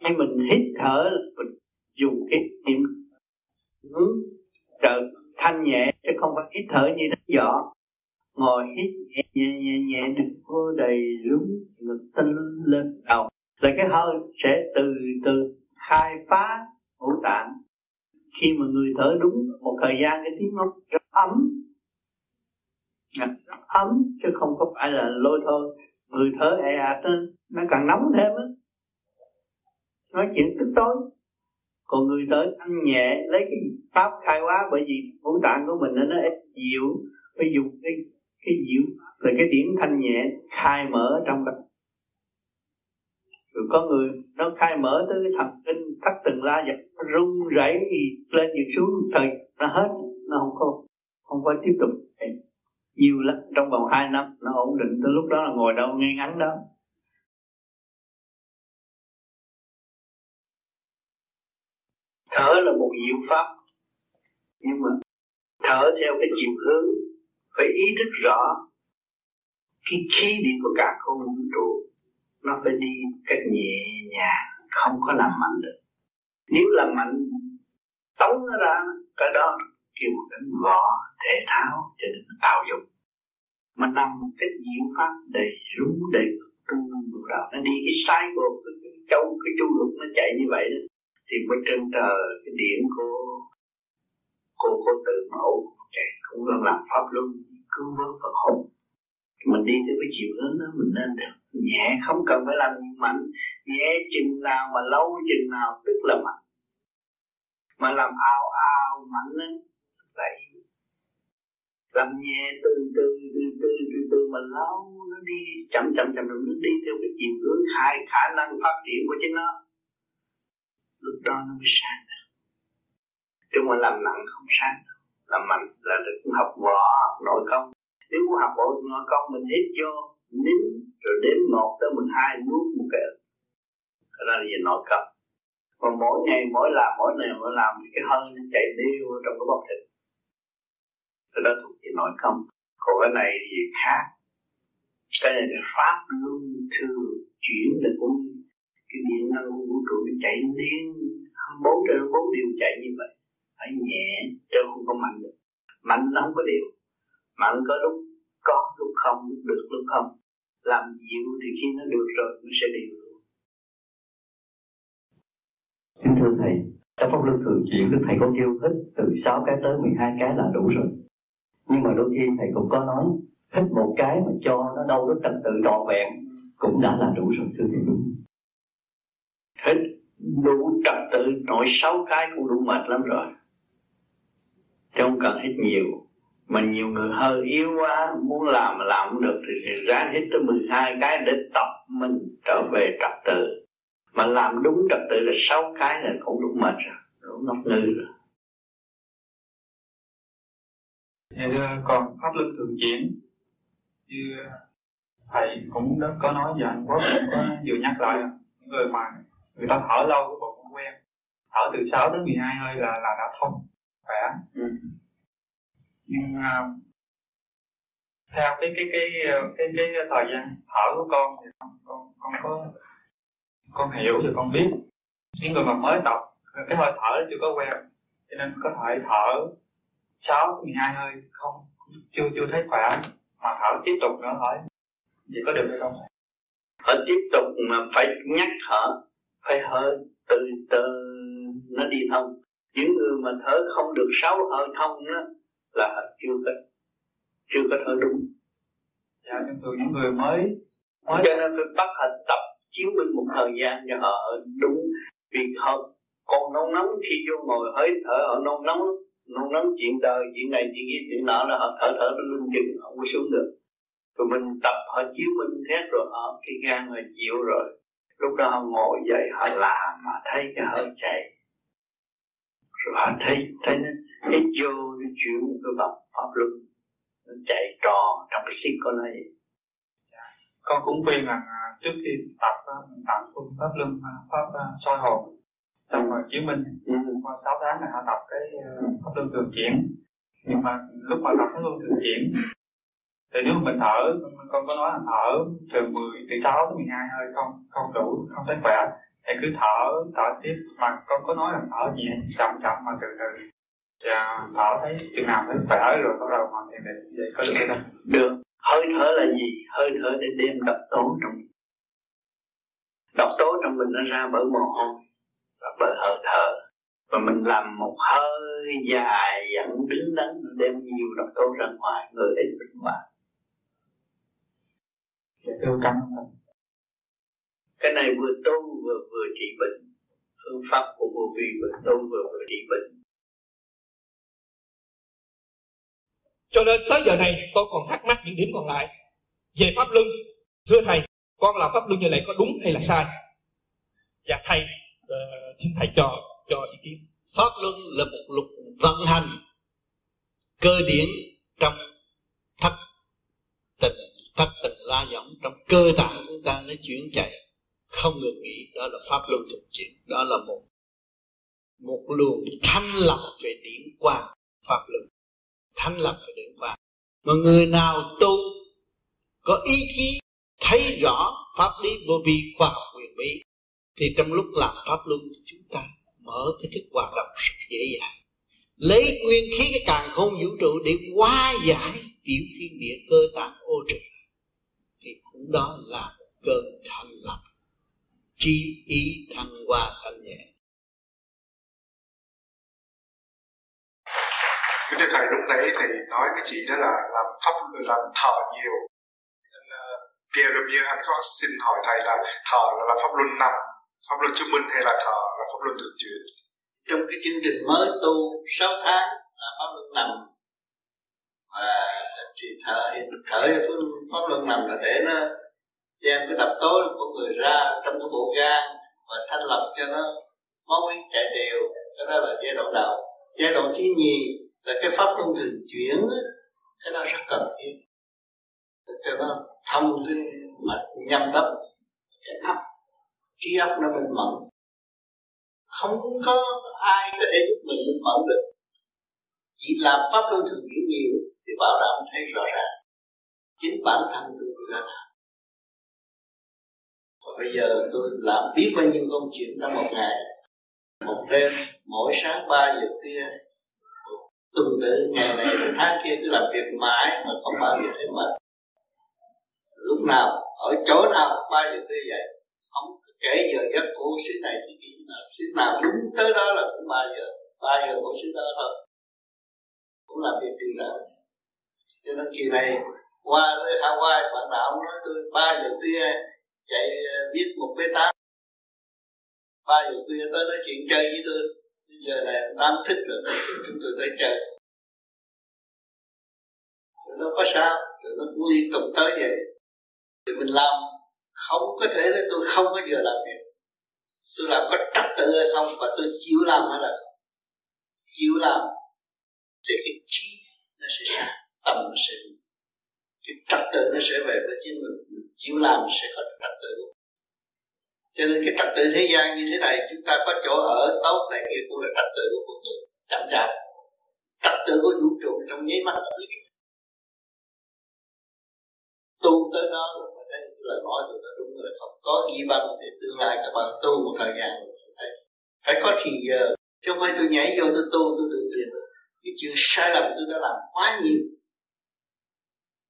Khi mình hít thở mình dùng cái niệm hướng trợ thanh nhẹ chứ không phải hít thở như đánh giỏ. Ngồi hít nhẹ nhẹ nhẹ, nhẹ đừng có đầy đúng ngực tinh lên đầu là cái hơi sẽ từ từ khai phá ngũ tạng. Khi mà người thở đúng một thời gian, cái tiếng nó rất ấm. Rất ấm chứ không có phải là lôi thôi. Người thở ẹ ạt nó càng nóng thêm á. Nói chuyện tức tối. Còn người thở thanh nhẹ, lấy cái pháp khai hóa, bởi vì ngũ tạng của mình nó ít dịu phải dùng cái cái dịu rồi cái điểm thanh nhẹ khai mở trong đó rồi có người nó khai mở tới cái thần kinh thắt từng la giật nó rung rẩy lên như xuống thời, nó hết, nó không có không có tiếp tục. Nhiều lắm, trong vòng 2 năm, nó ổn định, tới lúc đó là ngồi đâu ngay ngắn đó. Thở là một diệu pháp, nhưng mà thở theo cái chiều hướng phải ý thức rõ cái khí điển của cả không vũ trụ nó phải đi cách nhẹ nhàng không có làm mạnh được. Nếu làm mạnh tống nó ra cái đó kêu một cái võ thể thao cho nên tạo dụng mà nằm một cái diệu pháp đầy rúng đầy tung lúc đầu nó đi cái sai của cái, cái châu cái chu lục nó chạy như vậy đó. Thì mới trên trời cái điểm của cô cô tự mẫu chạy cũng là làm pháp luân cứu vớt Phật hồn mình đi theo cái chiều hướng đó, mình nên được nhẹ, không cần phải làm mạnh, nhẹ chừng nào mà lâu chừng nào, tức là mạnh. Mà làm ao ao mạnh lên vậy làm nhẹ từ từ từ từ từ từ mà lâu, nó đi chậm chậm chậm chậm, nó đi theo cái chiều hướng khai khả năng phát triển của chính nó. Lúc đó nó mới sáng được. Chứ mà làm nặng không sáng đâu làm mạnh là được học võ nội công nếu muốn học bộ nội công mình hít vô, nín, rồi đếm một tới mười hai nuốt một cái. Cái đó là gì? Nội cấp. Còn mỗi ngày, mỗi làm, mỗi ngày, mỗi làm, thì cái hơi nó chạy tiêu trong cái bắp thịt. Cái đó thuộc về nội công còn cái này thì khác? Cái này là pháp luân thường chuyển là cũng cái điện năng của vũ trụ nó chạy liên bốn trên bốn điều chạy như vậy. Phải nhẹ, chứ không có mạnh được. Mạnh nó không có điều mạnh có lúc có lúc không lúc được lúc không? Làm dịu thì khi nó được rồi nó sẽ điều luôn xin thưa thầy trong pháp luân thường chuyển đức thầy có kêu hít từ 6 cái tới 12 cái là đủ rồi. Nhưng mà đôi khi thầy cũng có nói hít một cái mà cho nó đâu nó trật tự trọn vẹn cũng đã là đủ rồi thưa thầy đúng. Hít đủ trật tự nội sáu cái cũng đủ mệt lắm rồi. Chứ không cần hít nhiều mà nhiều người hơi yếu quá muốn làm mà làm không được thì ráng hít tới 12 cái để tập mình trở về trật tự. Mà làm đúng trật tự là sáu cái là cũng đúng mệt rồi đúng ngốc ngư rồi. Dạ còn pháp luân thường chuyển như thầy cũng đã có nói và anh Quốc cũng có vừa nhắc lại những người mà người ta thở lâu cái bộ không quen thở từ 6 đến 12 hơi là là đã thông khỏe. Ừ nhưng uh, theo cái cái cái cái cái, cái thời gian thở của con thì con con, con có con hiểu thì con biết. Những người mà mới tập cái hơi thở chưa có quen cho nên có thể thở 6 12 hơi không chưa chưa thấy khỏe mà thở tiếp tục nữa hỏi vậy có được hay không? Thở tiếp tục mà phải nhắc thở phải hơi từ từ nó đi thông. Những người mà thở không được sáu hơi thông đó là họ chưa có chưa có thở đúng. Dạ nhưng thường những người mới mới. Cho nên phải bắt họ tập chiếu minh một thời gian cho họ đúng vì họ còn nôn nóng khi vô ngồi hơi thở họ nôn nóng nôn nóng chuyện đời chuyện này chuyện kia chuyện nọ là họ thở thở nó lưng chừng không có xuống được. Rồi mình tập họ chiếu minh thét rồi họ cái gan họ chịu rồi. Lúc đó họ ngồi dậy họ làm mà thấy cái hơi chạy. Rồi họ thấy thấy nó ít vô nó chuyển cái vòng pháp luân nó chạy tròn trong cái xích con này con cũng khuyên rằng à, trước khi tập mình tập phương pháp luân pháp à, soi hồn xong rồi chứng minh ừ. qua 6 tháng này họ tập cái ừ. pháp luân thường chuyển. Nhưng mà lúc mà tập pháp luân thường chuyển thì nếu mình thở con có nói là thở từ 10 từ 6 tới 12 hơi không không đủ không thấy khỏe thì cứ thở thở tiếp. Mà con có nói là thở nhẹ chậm chậm mà từ từ và thở thấy chừng nào thấy khỏe rồi bắt đầu hoàn thiện định vậy có được không được hơi thở là gì? Hơi thở để đem độc tố trong độc tố trong mình nó ra bởi mồ hôi và bởi hơi thở. Và mình làm một hơi dài dẫn đứng đắn đem nhiều độc tố ra ngoài người ít bệnh hoạn cái này vừa tu vừa vừa trị bệnh. Phương pháp của vô vi vừa tu vừa vừa trị bệnh cho nên tới giờ này tôi còn thắc mắc những điểm còn lại. Về pháp luân thưa thầy con làm pháp luân như vậy có đúng hay là sai? Và thầy uh, xin thầy cho cho ý kiến. Pháp luân là một luật vận hành cơ điển trong thất tình thất tình la giọng trong cơ tạng chúng ta nó chuyển chạy không ngừng nghỉ. Đó là pháp luân thực chuyển đó là một một luồng thanh lọc về điển quang pháp luân thanh lập và điện qua mà người nào tu có ý chí thấy rõ pháp lý vô vi khoa học quyền bí, thì trong lúc làm pháp luân chúng ta mở cái thức hoạt động rất dễ dàng. Lấy nguyên khí cái càng không vũ trụ để hóa giải tiểu thiên địa cơ tạng ô trực thì cũng đó là một cơn thanh lập trí ý thăng hoa thanh nhẹ. Kính thưa thầy lúc nãy thầy nói với chị đó là làm pháp làm thở nhiều. Ờ, Pierre Lemieux anh có xin hỏi thầy là thở là, làm pháp luân nằm pháp luân chứng minh hay là thở là pháp luân thường chuyển? Trong cái chương trình mới tu 6 tháng là pháp luân nằm và thì thở thở pháp luân nằm là để nó đem cái đập tối của người ra trong cái bộ gan và thanh lọc cho nó máu huyết chạy đều. Cái đó là giai đoạn đầu. Giai đoạn thứ nhì là cái pháp luân thường chuyển cái đó rất cần thiết. Cho nó thông linh mà nhâm đắp cái ấp trí áp nó minh mẫn. Không có ai có thể giúp mình minh mẫn được. Chỉ làm pháp luân thường chuyển nhiều thì bảo đảm thấy rõ ràng. Chính bản thân tôi đã làm. Và bây giờ tôi làm biết bao nhiêu công chuyện trong một ngày. Một đêm, mỗi sáng 3 giờ kia tuần tự ngày này đến tháng kia cứ làm việc mãi mà không bao giờ thấy mệt lúc nào, ở chỗ nào bao giờ khuya vậy. Không kể giờ giấc của xứ này xứ kia xứ nào. Xứ nào đúng tới đó là cũng ba giờ ba giờ của xứ đó thôi. Cũng làm việc tiền lợi cho nên kỳ này, qua tới Hawaii, bạn nào nói tôi ba giờ khuya chạy ờ, viết một bê tám ba giờ khuya tới nói chuyện chơi với tôi giờ này tám thích rồi, chúng tôi tới chơi. Nó có sao? Rồi nó cũng liên tục tới vậy. Thì mình làm, không có thể là tôi không có giờ làm việc. Tôi làm có trật tự hay không, và tôi chịu làm hay là không? Chịu làm, thì cái trí nó sẽ sáng tâm nó sẽ cái trật tự nó sẽ về với chính mình chịu làm sẽ có trật tự cho nên cái trật tự thế gian như thế này, chúng ta có chỗ ở tốt này kia cũng là trật tự của con người. Chậm chạp. Trật tự của vũ trụ trong nháy mắt. Tu tới đó rồi mà thấy lời nói tôi đã đúng rồi không có ghi văn thì tương lai các bạn tu một thời gian thấy. Phải có thì giờ. Chứ không phải tôi nhảy vô tôi tu, tôi được tiền cái chuyện sai lầm tôi đã làm quá nhiều.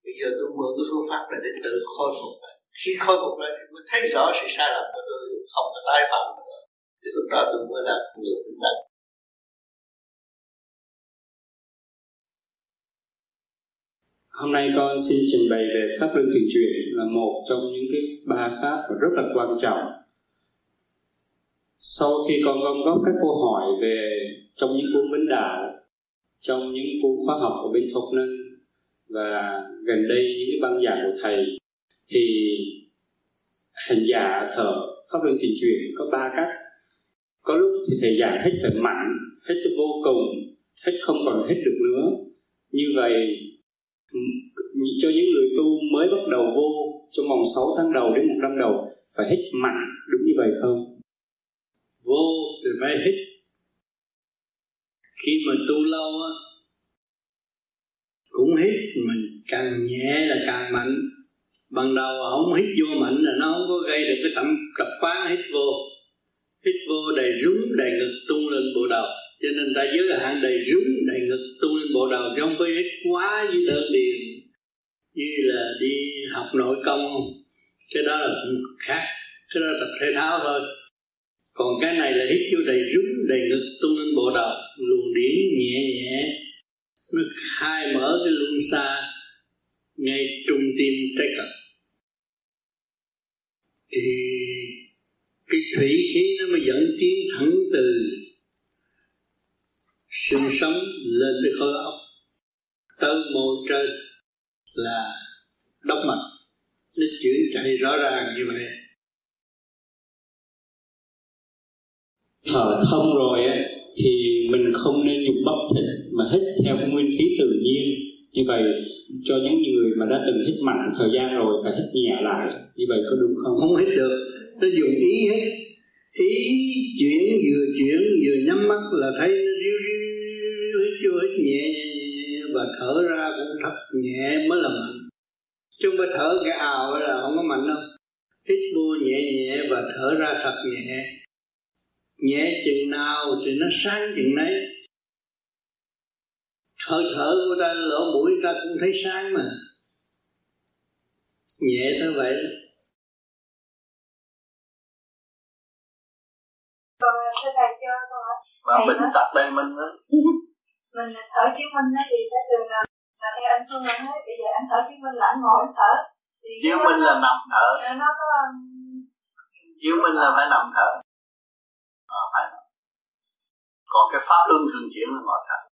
Bây giờ tôi mượn cái phương pháp này để tự khôi phục khi khôi phục lại thì mới thấy rõ sự sai lầm của tôi, không có tái phạm nữa thì lúc đó tôi mới là người vững mạnh Hôm nay con xin trình bày về Pháp Luân Thường Chuyển là một trong những cái ba pháp rất là quan trọng. Sau khi con gom góp các câu hỏi về trong những cuốn vấn đạo, trong những cuốn khoa học của bên Thục Nâng và gần đây những cái băng giảng của thầy thì hành giả thở pháp luân thiền chuyển có ba cách. Có lúc thì thầy giảng hết phải mạnh hết vô cùng, hết không còn hết được nữa. Như vậy cho những người tu mới bắt đầu vô, trong vòng 6 tháng đầu đến một năm đầu, phải hết mạnh đúng như vậy không? Vô thì phải hết. Khi mà tu lâu á, cũng hết, mình càng nhẹ là càng mạnh ban đầu không hít vô mạnh là nó không có gây được cái tập tập quán hít vô. Hít vô đầy rúng, đầy ngực tung lên bộ đầu. Cho nên ta giới hạn đầy rúng, đầy ngực tung lên bộ đầu, chứ không có hít quá như đơn điền như là đi học nội công không? Cái đó là khác. Cái đó là tập thể thao thôi. Còn cái này là hít vô đầy rúng, đầy ngực tung lên bộ đầu. Luồng điển nhẹ nhẹ. Nó khai mở cái luân xa, ngay trung tim trái cật thì cái thủy khí nó mới dẫn tiến thẳng từ sinh sống lên tới khối óc. Tới môi trên là đốc mạch. Nó chuyển chạy rõ ràng như vậy. Thở thông rồi á, thì mình không nên dùng bắp thịt mà hít theo nguyên khí tự nhiên như vậy, cho những người mà đã từng hít mạnh thời gian rồi phải hít nhẹ lại. Như vậy có đúng không? Không hít được. Nó dùng ý hết ý chuyển vừa chuyển vừa nhắm mắt là thấy nó riu riu hít vô hít nhẹ và thở ra cũng thật nhẹ mới là mạnh. Chứ không phải thở cái ào là không có mạnh đâu. Hít vô nhẹ nhẹ và thở ra thật nhẹ. Nhẹ chừng nào thì nó sáng chừng nấy hơi thở của ta lỗ mũi ta cũng thấy sáng mà. Nhẹ tới vậy. Đó còn thưa thầy cho con hỏi mà mình tập đây mình đó mình thở chứng minh á thì sẽ thường là theo anh phương anh nói bây giờ anh thở chứng minh là anh ngồi anh thở. Thì chứng minh là nằm thở. nó có chứng minh là phải nằm thở. À, phải nằm. còn cái pháp luân thường chuyển là ngồi thở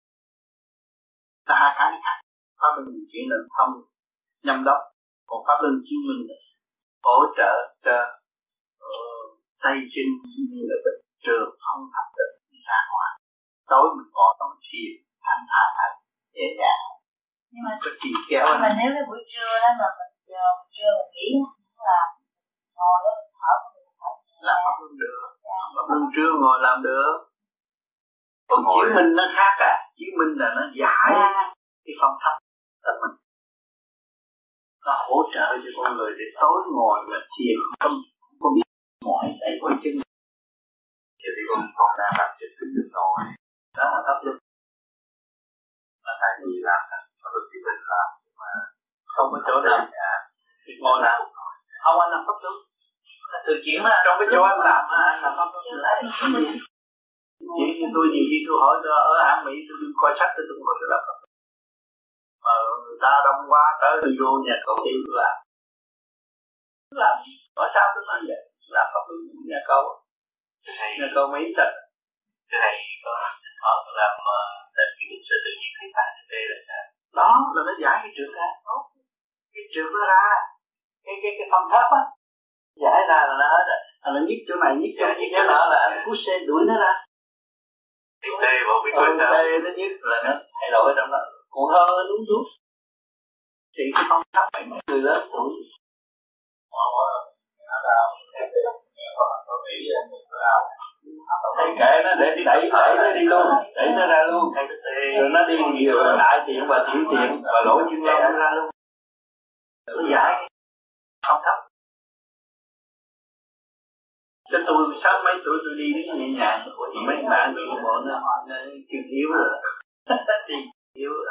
là hai cái khác pháp luân thường chuyển là không nhâm đốc còn pháp luân minh là hỗ trợ cho uh, tay chân như là bệnh trường không tập được ra ngoài. Tối mình ngồi trong thiền thanh thản thanh dễ dàng. Nhưng mà có trì kéo nhưng mà nếu cái buổi trưa đó mà mình giờ mình trưa mình nghỉ cũng là ngồi đó mình thở mình thở là luân được. Pháp luân trưa ngồi làm được. Còn chứng minh nó khác à chứng minh là nó giải cái phong thấp tâm mình. Nó hỗ trợ cho con người để tối ngồi mà thiền không không có biết mỏi tay mỏi chân. Thì thì con còn đang làm trên kinh được rồi đó là pháp luật. Là tại vì làm pháp luật thì mình làm nhưng mà không có chỗ nào dạ thì ngồi làm không anh làm pháp luật. Là từ chuyển mà trong cái chỗ anh làm anh làm pháp luật chỉ như tôi nhiều khi tôi hỏi tôi ở hãng Mỹ tôi đi coi sách tôi tôi ngồi tôi luật mà người ta đông quá tới tôi vô nhà cậu đi tôi làm. Làm có sao tôi nói vậy? Làm pháp luật nhà cậu. Nhà cậu Mỹ thật. này có họ làm tại cái định sự tự nhiên thấy thực tế là sao? Đó là nó giải cái trường ra. Cái trường nó ra. Cái cái cái phong thấp á. Giải ra là nó hết rồi. À, nó nhích chỗ này nhích chỗ nhích chỗ nọ là anh push xe đuổi nó ra thì đây vào cái ừ, đây nó nhích là nó thay đổi trong đó. Hơn nó đúng thuốc thì cái phong thấp phải mấy người lớn tuổi thầy kệ nó để đi đẩy đẩy nó đi luôn. Đẩy nó ra luôn. Rồi nó đi nhiều đại tiện và tiểu tiện và lỗ chân lông. nó ra luôn. Nó giải. Không thấp Chứ tôi sáu mấy tuổi tôi đi đến nhẹ nhàng Mấy bạn tôi bộ nó hỏi nó kêu yếu rồi. Thì yếu rồi.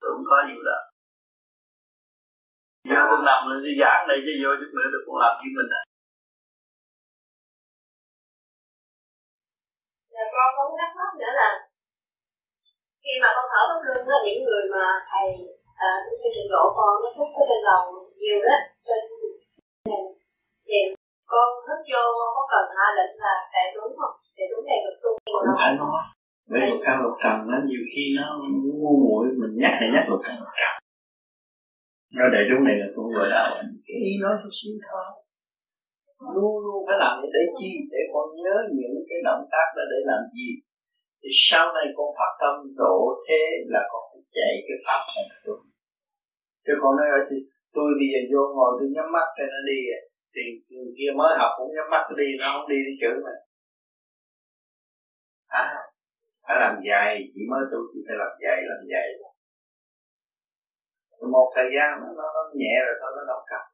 Tôi cũng có nhiều đó Giờ tôi nằm lên tôi giảng này cho vô chút nữa tôi cũng làm với mình à. Dạ con có thắc mắc nữa là khi mà con thở bất lương đó những người mà thầy à, cũng như trình độ con nó xuất cái trên lòng nhiều đó trên thì con hít vô con có cần hạ lệnh là để đúng không? Để đúng đầy ngực tu cũng phải nói. Với lục căn lục trần nó nhiều khi nó ngu muội mình nhắc này nhắc lục căn lục trần. Nó để đúng này là cũng vừa đạo cái ý nói chút xíu thôi. Luôn luôn phải làm để chi để con nhớ những cái động tác đó để làm gì. Thì sau này con phát tâm độ thế là con phải chạy cái pháp này. Luôn chứ con nói thì tôi bây giờ vô ngồi tôi nhắm mắt cho nó đi thì người kia mới học cũng nhắm mắt đi nó không đi đi chữ mà. À, phải làm dày chỉ mới tu chỉ phải làm dày làm dày một thời gian nó, nó, nó nhẹ rồi thôi nó đâu cần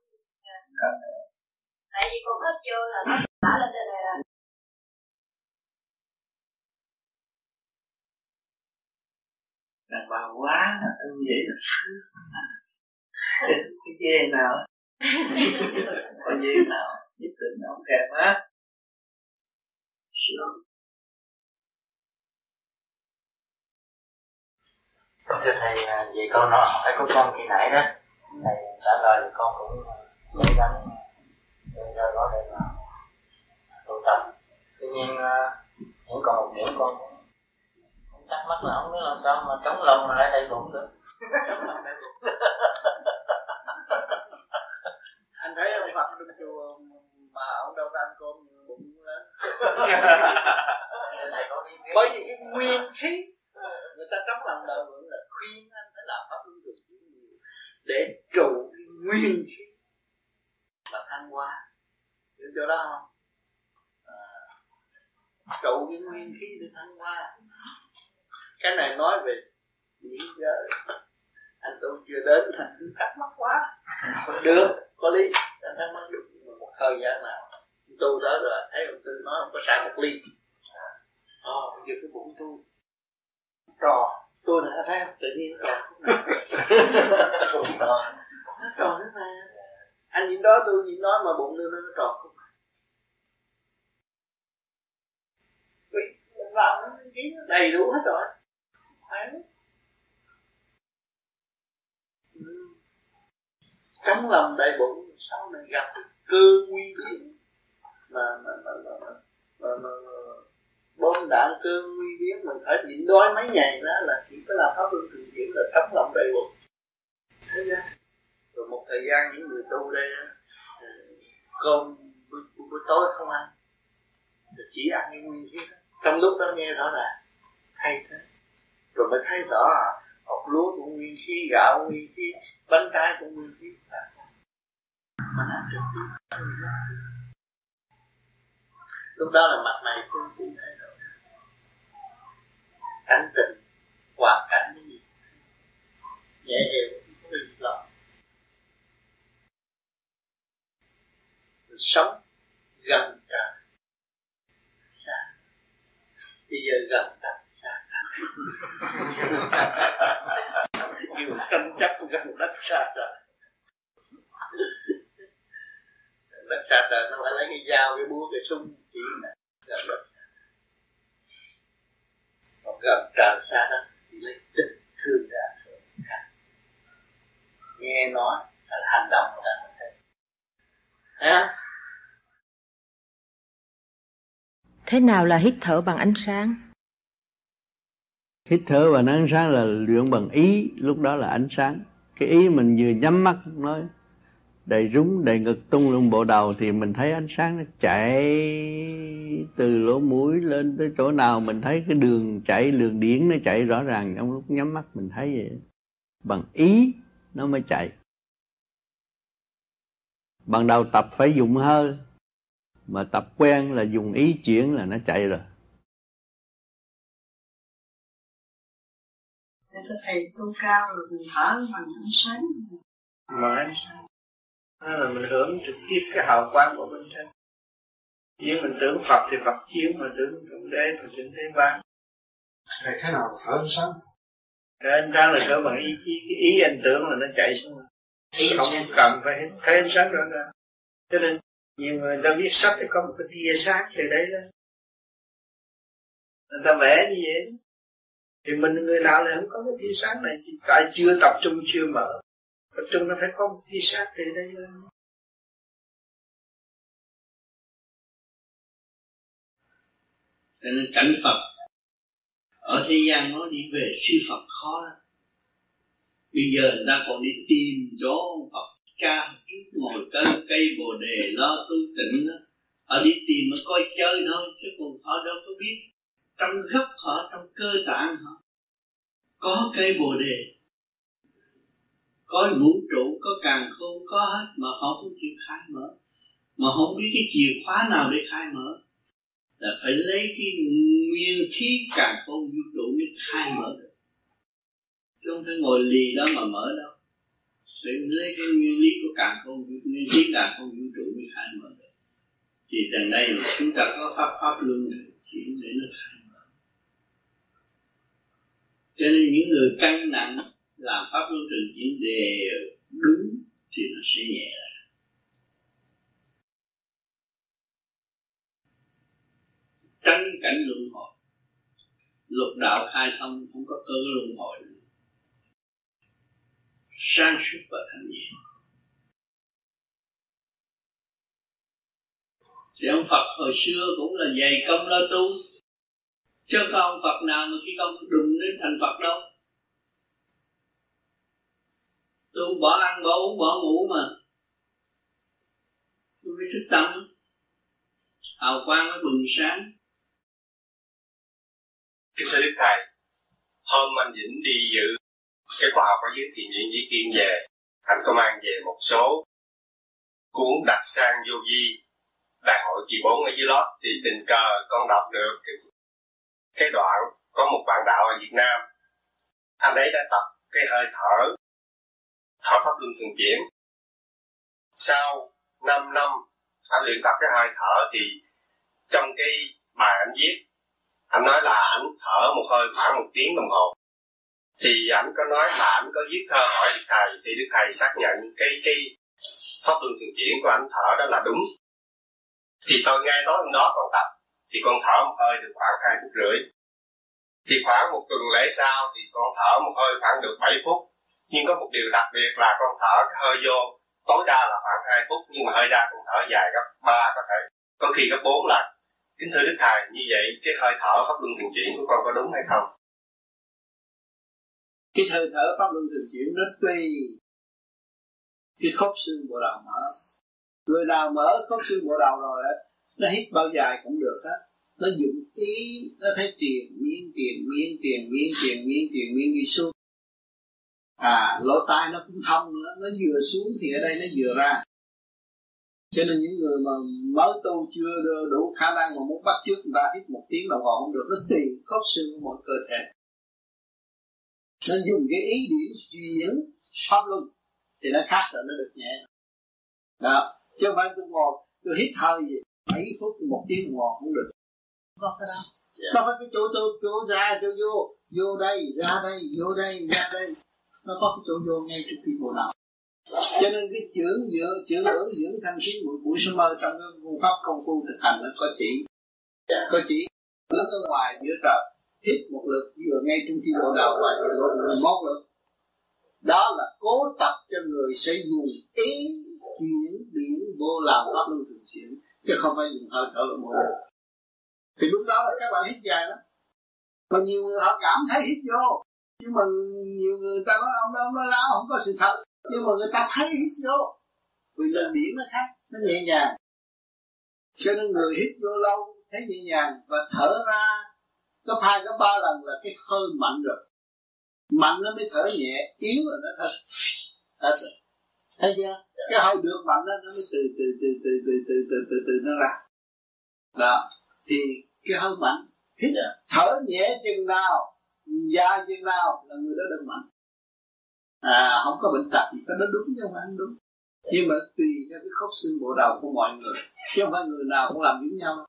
tại vì con hít vô là nó thả lên đây này rồi đàn bà quá như vậy là cái dê nào có dê nào? Nhất định không kèm á sướng. Thưa thầy về câu nói hỏi của con khi nãy đó. Thầy trả lời thì con cũng cố gắng để cho có thể mà tu tập. Tuy nhiên vẫn còn một điểm con cũng thắc mắc là không biết làm sao mà trống lòng mà lại đầy bụng được thấy ông Phật trong chùa mà ông đâu có ăn cơm bụng lớn. Bởi vì cái nguyên khí người ta trống lòng đời vẫn là khuyên anh phải làm pháp luân thường chuyển nhiều để trụ cái nguyên khí và thăng hoa. Hiểu chỗ đó không? À, trụ cái nguyên khí để thăng hoa. Cái này nói về biển giới. Anh tu chưa đến thành thắc mắc quá. Được có lý. Anh thắc mắc được thời gian nào tu đó rồi thấy ông tư nói không có sai một ly. À, bây giờ cái bụng tu. Trò tôi đã thấy tự nhiên trò trò trò nữa mà. Anh nhìn đó tôi nhìn nói mà bụng tôi nó tròn không mình vào nó đầy đủ hết rồi. Phải chống lòng đầy bụng sau này gặp cơ nguyên lý. Mà mà mà mà mà, mà, mà, bom đạn cơ nguy biến mình phải nhịn đói mấy ngày đó là chỉ có làm pháp luân thường chuyển là thấm lòng đầy bụng. Thế ra rồi một thời gian những người tu đây cơm buổi, buổi tối không ăn chỉ ăn những nguyên khí trong lúc đó nghe rõ là hay thế. Rồi mới thấy rõ à học lúa cũng nguyên khí gạo nguyên khí bánh trái cũng nguyên khí. Mà làm được lúc đó là mặt mày phương tiện thay đổi cảnh tình, hoàn cảnh cái gì dễ hiểu không tùy lòng sống gần cả xa. Bây giờ gần cả xa. Nhiều tranh chấp gần đất xa rồi đất xa trời nó phải lấy cái dao cái búa cái súng chỉ là gần đất còn gần trời xa đó thì lấy tình thương ra khác nghe nói là hành động ta thấy à? Thế nào là hít thở bằng ánh sáng? Hít thở bằng ánh sáng là luyện bằng ý, lúc đó là ánh sáng. Cái ý mình vừa nhắm mắt nói đầy rúng đầy ngực tung luôn bộ đầu thì mình thấy ánh sáng nó chạy từ lỗ mũi lên tới chỗ nào. Mình thấy cái đường chạy đường điển nó chạy rõ ràng. Trong lúc nhắm mắt mình thấy vậy. Bằng ý nó mới chạy. Ban đầu tập phải dùng hơi mà tập quen là dùng ý chuyển là nó chạy rồi. Thầy tu cao rồi mình thở bằng ánh sáng. Mà ánh sáng đó là mình hưởng trực tiếp cái hào quang của bên trên nếu mình tưởng Phật thì Phật chiếu mà tưởng Thượng Đế thì Thượng Đế ban. Thầy thế nào thở ánh sáng? Cái ánh sáng là thở bằng ý chí cái ý anh tưởng là nó chạy xuống. Không cần phải thấy ánh sáng rõ ràng cho nên nhiều người ta viết sách thì có một cái tia sáng từ đấy đó. Người ta vẽ như vậy. Thì mình người nào lại không có cái tia sáng này. Tại chưa tập trung chưa mở tập trung nó phải có một di sát từ đây lên cho nên cảnh Phật, ở thế gian nó đi về sư Phật khó lắm. Bây giờ người ta còn đi tìm chỗ Phật ca trước ngồi cây cây bồ đề lo tu tịnh đó. Họ đi tìm mà coi chơi thôi, chứ còn họ đâu có biết. Trong gốc họ, trong cơ tạng họ, có cây bồ đề có vũ trụ, có càng khôn, có hết, mà họ không chịu khai mở. Mà không biết cái chìa khóa nào để khai mở. Là phải lấy cái nguyên khí càng khôn, vũ trụ mới khai mở được. Chứ không phải ngồi lì đó mà mở đâu. Phải lấy cái nguyên lý của càng khôn nguyên lý càng khôn, vũ trụ mới khai mở được. Thì đằng đây chúng ta có pháp pháp luân chuyển để nó khai mở. Cho nên những người căng nặng làm pháp luân thường chuyển đều đúng thì nó sẽ nhẹ lại. Tránh cảnh luân hồi. Lục đạo khai thông không có cơ luân hồi. Nữa sáng suốt và thanh nhẹ. Thì ông Phật hồi xưa cũng là dày công lo tu. Chứ có ông Phật nào mà khi công đụng đến thành Phật đâu tôi bỏ ăn bỏ uống bỏ ngủ mà. Tôi mới thức tâm. Hào quang mới bừng sáng. Kính thưa đức thầy hôm anh vĩnh đi dự cái khoa học ở dưới thiền viện Di Kiên về. Anh có mang về một số cuốn đặt sang vô vi. Đại hội kỳ bốn ở dưới lót thì tình cờ con đọc được. Cái, cái đoạn có một bạn đạo ở Việt Nam. Anh ấy đã tập cái hơi thở thở pháp luân thường chuyển. Sau 5 năm, anh luyện tập cái hơi thở thì trong cái bài anh viết, anh nói là anh thở một hơi khoảng một tiếng đồng hồ. Thì ảnh có nói là ảnh có viết thơ hỏi đức thầy, thì đức thầy xác nhận cái cái pháp luân thường chuyển của ảnh thở đó là đúng. Thì tôi nghe tối hôm đó còn tập, thì con thở một hơi được khoảng hai phút rưỡi. Thì khoảng một tuần lễ sau thì con thở một hơi khoảng được 7 phút nhưng có một điều đặc biệt là con thở cái hơi vô. Tối đa là khoảng 2 phút, nhưng mà hơi ra con thở dài gấp ba có thể. Có khi gấp bốn lần. Kính thưa đức thầy, như vậy cái hơi thở pháp luân thường chuyển của con có đúng hay không? Cái hơi thở pháp luân thường chuyển nó tùy cái khớp xương bộ đầu mở. Người nào mở khớp xương bộ đầu rồi nó hít bao dài cũng được hết nó dụng ý, nó thấy tiền miên tiền miên tiền miên tiền miên tiền miên đi xuống à lỗ tai nó cũng thông nữa nó vừa xuống thì ở đây nó vừa ra. Cho nên những người mà mới tu chưa đủ khả năng mà muốn bắt chước người ta hít một tiếng đồng hồ không được nó tùy khớp xương của mỗi cơ thể. Nó dùng cái ý điểm chuyển pháp luân thì nó khác rồi nó được nhẹ. Đó chứ không phải tôi ngồi tôi hít hơi gì mấy phút một tiếng đồng hồ cũng được. Không có cái đó. Yeah. nó phải cái chỗ chỗ chỗ ra chỗ vô. Vô đây ra đây vô đây ra đây nó có cái chỗ vô ngay trước khi bộ não. cho nên cái dưỡng dưỡng dưỡng dưỡng dưỡng thanh khí buổi buổi sớm mơ trong cái phương pháp công phu thực hành nó có chỉ. Có chỉ lớn ở ngoài giữa trời, hít một lượt vừa ngay trung khi bộ đầu và vừa bộ một lượt đó là cố tập cho người sẽ dùng ý chuyển biến vô làm pháp luân thường chuyển, chứ không phải dùng hơi thở một lượt thì lúc đó là các bạn hít dài lắm. Mà nhiều người họ cảm thấy hít vô, nhưng mà nhiều người ta nói ông đó ông nói láo không có sự thật. Nhưng mà người ta thấy hít vô vì lần điểm nó khác nó nhẹ nhàng. Cho nên người hít vô lâu thấy nhẹ nhàng và thở ra gấp hai gấp ba lần là cái hơi mạnh rồi. Mạnh nó mới thở nhẹ yếu là nó thở. Thấy chưa? Cái hơi được mạnh đó nó mới từ từ từ từ từ từ từ từ từ nó ra. Đó. Thì cái hơi mạnh hít thở nhẹ chừng nào dài như nào là người đó được mạnh. À không có bệnh tật thì có nó đúng chứ không phải đúng. Nhưng mà tùy theo cái khớp xương bộ đầu của mọi người chứ không phải người nào cũng làm giống nhau.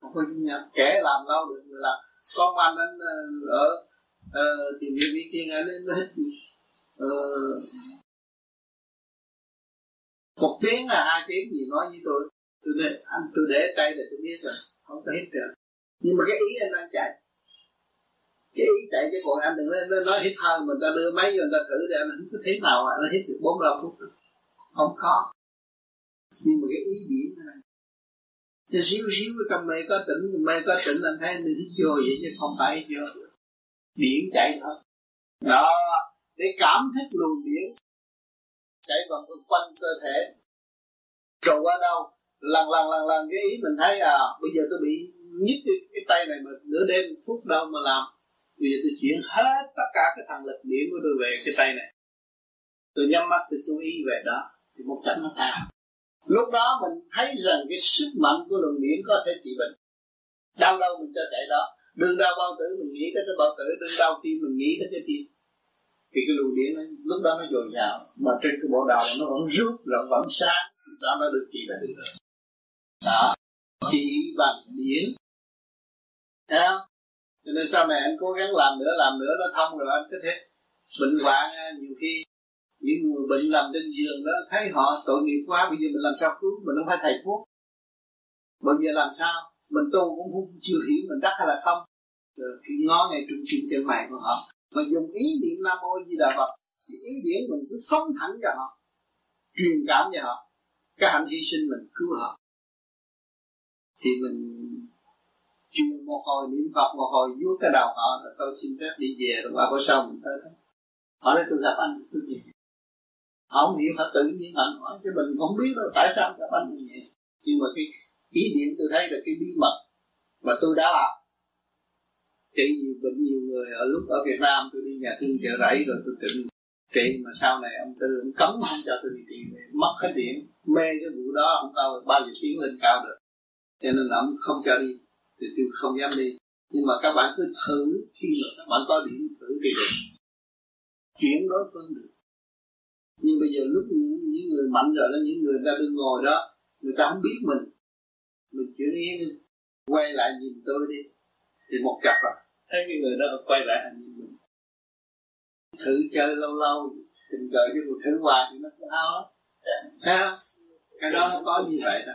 Không có giống nhau. Kẻ làm lâu được người làm. Con anh anh ờ, ở uh, thì vị kia anh ấy nó hít ờ. một tiếng là hai tiếng gì nói với tôi. Tôi để anh tôi để tay là tôi biết rồi không có hít được. Nhưng mà cái ý anh đang chạy cái ý chạy chứ còn anh đừng lên nói hít hơi mình ta đưa máy vô người ta thử để anh không có thế nào anh nó hít được bốn năm phút. Không có. Nhưng mà cái ý điểm này. Thì xíu xíu trong mê có tỉnh mê có tỉnh anh thấy mình hít vô vậy chứ không phải vô. Điển chạy thôi. Đó để cảm thức luồng điện chạy vòng quanh cơ thể. Rồi qua đâu lần lần lần lần cái ý mình thấy à bây giờ tôi bị nhức cái, cái tay này mà nửa đêm phút đâu mà làm bây giờ tôi chuyển hết tất cả cái thằng lực điểm của tôi về cái tay này. Tôi nhắm mắt tôi chú ý về đó thì một trận nó tan. Lúc đó mình thấy rằng cái sức mạnh của luồng điển có thể trị bệnh. Đau đâu mình cho chạy đó. Đừng đau bao tử mình nghĩ tới cái bao tử đừng đau tim mình nghĩ tới cái tim. Thì cái luồng điển nó, lúc đó nó dồi dào mà trên cái bộ đầu nó vẫn rút nó vẫn sáng. Đó nó được trị bệnh đó. Trị bằng điển Thấy không? Cho nên sau này anh cố gắng làm nữa, làm nữa nó thông rồi anh thích hết bệnh hoạn à, nhiều khi những người bệnh nằm trên giường đó thấy họ tội nghiệp quá bây giờ mình làm sao cứu? Mình không phải thầy thuốc. Bây giờ làm sao? Mình tu cũng không chưa hiểu mình đắc hay là không. Rồi khi ngó ngay trung tim chân mày của họ. Mà dùng ý niệm nam mô di đà phật thì ý niệm mình cứ phóng thẳng cho họ truyền cảm cho họ. Cái hạnh hy sinh mình cứu họ. Thì mình chuyên một hồi niệm phật một hồi vuốt cái đầu họ rồi tôi xin phép đi về rồi qua bữa sau mình tới đó. Họ nói, tôi gặp anh, tôi về. Họ không hiểu, họ tự nhiên họ nói, chứ mình không biết đâu, tại sao gặp anh như vậy? Nhưng mà cái ý niệm tôi thấy là cái bí mật mà tôi đã làm. Trị nhiều bệnh, nhiều người ở lúc ở Việt Nam tôi đi nhà thương chợ rẫy rồi tôi trị trị mà sau này ông tư ông cấm không cho tôi đi trị mất hết điện mê cái vụ đó, ông cao bao giờ tiến lên cao được. Cho nên ông không cho đi thì tôi không dám đi. Nhưng mà các bạn cứ thử khi mà các bạn có điểm thử thì được. Chuyển đối phương được. Nhưng bây giờ lúc những người mạnh rồi đó, những người ta đang ngồi đó, người ta không biết mình. Mình chuyển yên quay lại nhìn tôi đi. Thì một cặp à. Thấy cái người đó quay lại hành nhìn mình. Thử chơi lâu lâu, tình cờ cái một thứ hoài thì nó cũng hao lắm. Thấy không? Cái đó nó có như vậy đó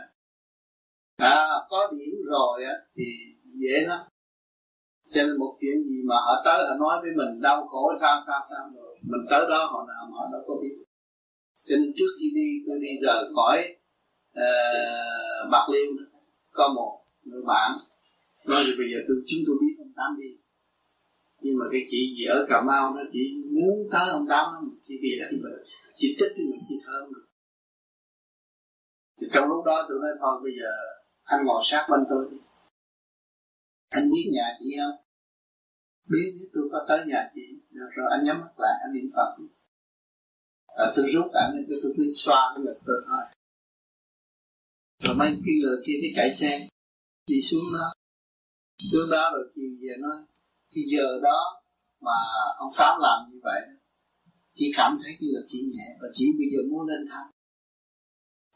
à, có điểm rồi á thì dễ lắm. Cho nên một chuyện gì mà họ tới họ nói với mình đau khổ sao sao sao rồi mình tới đó họ nào họ đâu có biết. Cho nên trước khi đi tôi đi rời khỏi uh, bạc liêu có một người bạn nói thì bây giờ tôi chúng tôi biết ông tám đi. Nhưng mà cái chị gì ở cà mau nó chỉ muốn tới ông tám nó chỉ vì là chỉ thích cái mình chỉ thơm thì trong lúc đó tôi nói thôi bây giờ anh ngồi sát bên tôi đi. Anh biết nhà chị không? Biết nếu tôi có tới nhà chị. Được rồi anh nhắm mắt lại anh niệm phật đi. À, tôi rút ảnh tôi, tôi cứ xoa cái ngực tôi thôi. Rồi mấy cái người kia cái chạy xe. Đi xuống đó. Xuống đó rồi chiều về nói cái giờ đó mà ông tám làm như vậy chỉ cảm thấy cái ngực chỉ nhẹ và chỉ bây giờ muốn lên thăm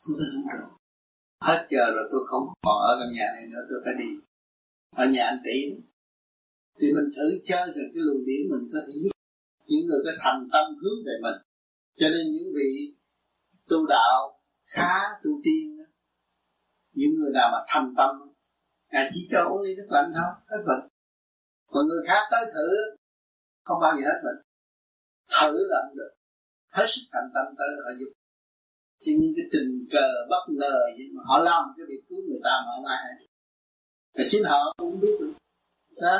tôi hết giờ rồi tôi không còn ở căn nhà này nữa, tôi phải đi. Ở nhà anh tỷ thì mình thử chơi rồi cái luồng điển mình có thể giúp những người có thành tâm hướng về mình. Cho nên những vị tu đạo khá tu tiên những người nào mà thành tâm, ngài chỉ cho uống ly nước lạnh thôi, hết bệnh. Còn người khác tới thử, không bao giờ hết bệnh. Thử là không được. Hết sức thành tâm tới họ giúp chứ những cái tình cờ bất ngờ nhưng mà họ làm cái việc cứu người ta mà không hay và chính họ cũng không biết được. Đó.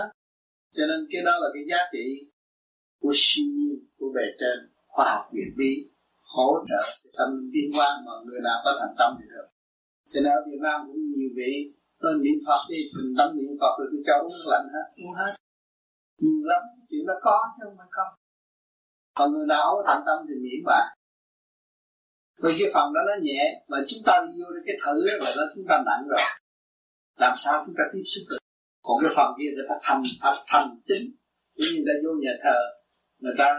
Cho nên cái đó là cái giá trị của siêu nhiên của bề trên khoa học viện bí hỗ trợ tâm liên quan mà người nào có thành tâm thì được. Cho nên ở Việt Nam cũng nhiều vị nó niệm Phật đi thành tâm niệm Phật rồi tôi cho uống nước lạnh hết, uống hết. Nhiều lắm, chuyện đó có chứ không phải không. Còn người nào có thành tâm thì miễn bạn vì cái phần đó nó nhẹ mà chúng ta đi vô cái thử là nó chúng ta nặng rồi. Làm sao chúng ta tiếp xúc được? Còn cái phần kia người ta thành thành, thành tính như người ta vô nhà thờ người ta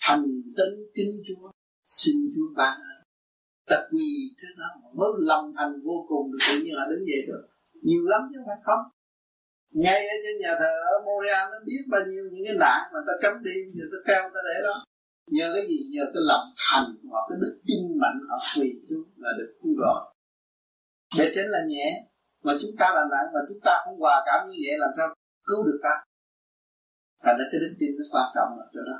thành tính kính chúa xin chúa ban tập gì thế đó mới lòng thành vô cùng được tự nhiên là đến vậy được nhiều lắm chứ không phải không. Ngay ở trên nhà thờ ở Montreal nó biết bao nhiêu những cái nạn mà ta cấm đi rồi ta treo ta để đó nhờ cái gì? Nhờ cái lòng thành hoặc cái đức tin mạnh họ quỳ xuống là được cứu rồi để trên là nhẹ. Mà chúng ta là nặng mà chúng ta không hòa cảm như vậy, làm sao cứu được ta? Thành ra cái đức tin nó quan trọng là chỗ đó.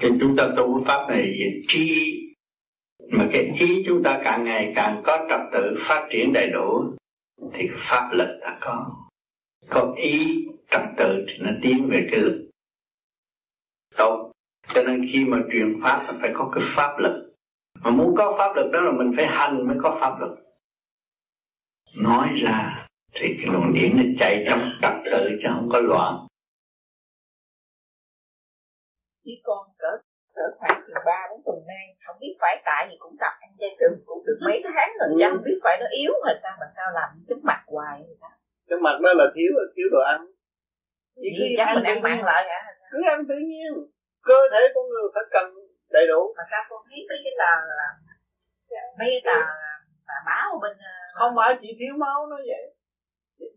Cái chúng ta tu pháp này trí mà cái ý chúng ta càng ngày càng có trật tự, phát triển đầy đủ, thì pháp lực đã có. Có ý trật tự thì nó tiến về cái lực tốt cho nên khi mà truyền pháp là phải có cái pháp lực. Mà muốn có pháp lực đó là mình phải hành mới có pháp lực. Nói ra thì cái luồng điển nó chạy trong trật tự chứ không có loạn. Chỉ còn cỡ cỡ khoảng từ ba bốn tuần nay không biết phải tại vì cũng tập ăn chay trường cũng được mấy tháng rồi ừ. chẳng biết phải nó yếu rồi sao mà sao làm chút mặt hoài vậy ta? Cái mặt nó là thiếu thiếu đồ ăn. Chỉ cứ chắc mình ăn mặn lại hả cứ ăn tự nhiên. Cơ thể của người phải cần đầy đủ. Mà sao con thấy mấy cái tờ mấy cái tờ tờ báo bên ờ, không phải chỉ thiếu máu nó vậy.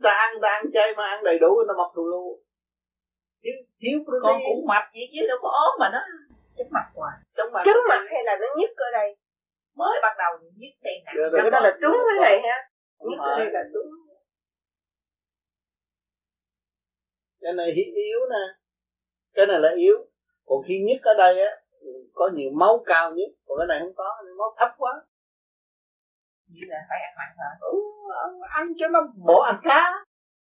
Ta ăn ta ăn chay mà ăn đầy đủ nó mập thù lu thiếu thiếu con cũng mập vậy chứ đâu có ốm mà nó chóng mặt hoài. Chóng mặt. Chóng mặt hay là nó nhức ở đây? Mới ban đầu nhức đây nè. Cái đó là trúng cái này ha nhức ở đây là trúng cái này yếu nè cái này là yếu. Còn khi nhất ở đây á có nhiều máu cao nhất còn cái này không có máu thấp quá. Như là phải ăn mặn hả? Ừ, ăn, cho nó bộ ăn cá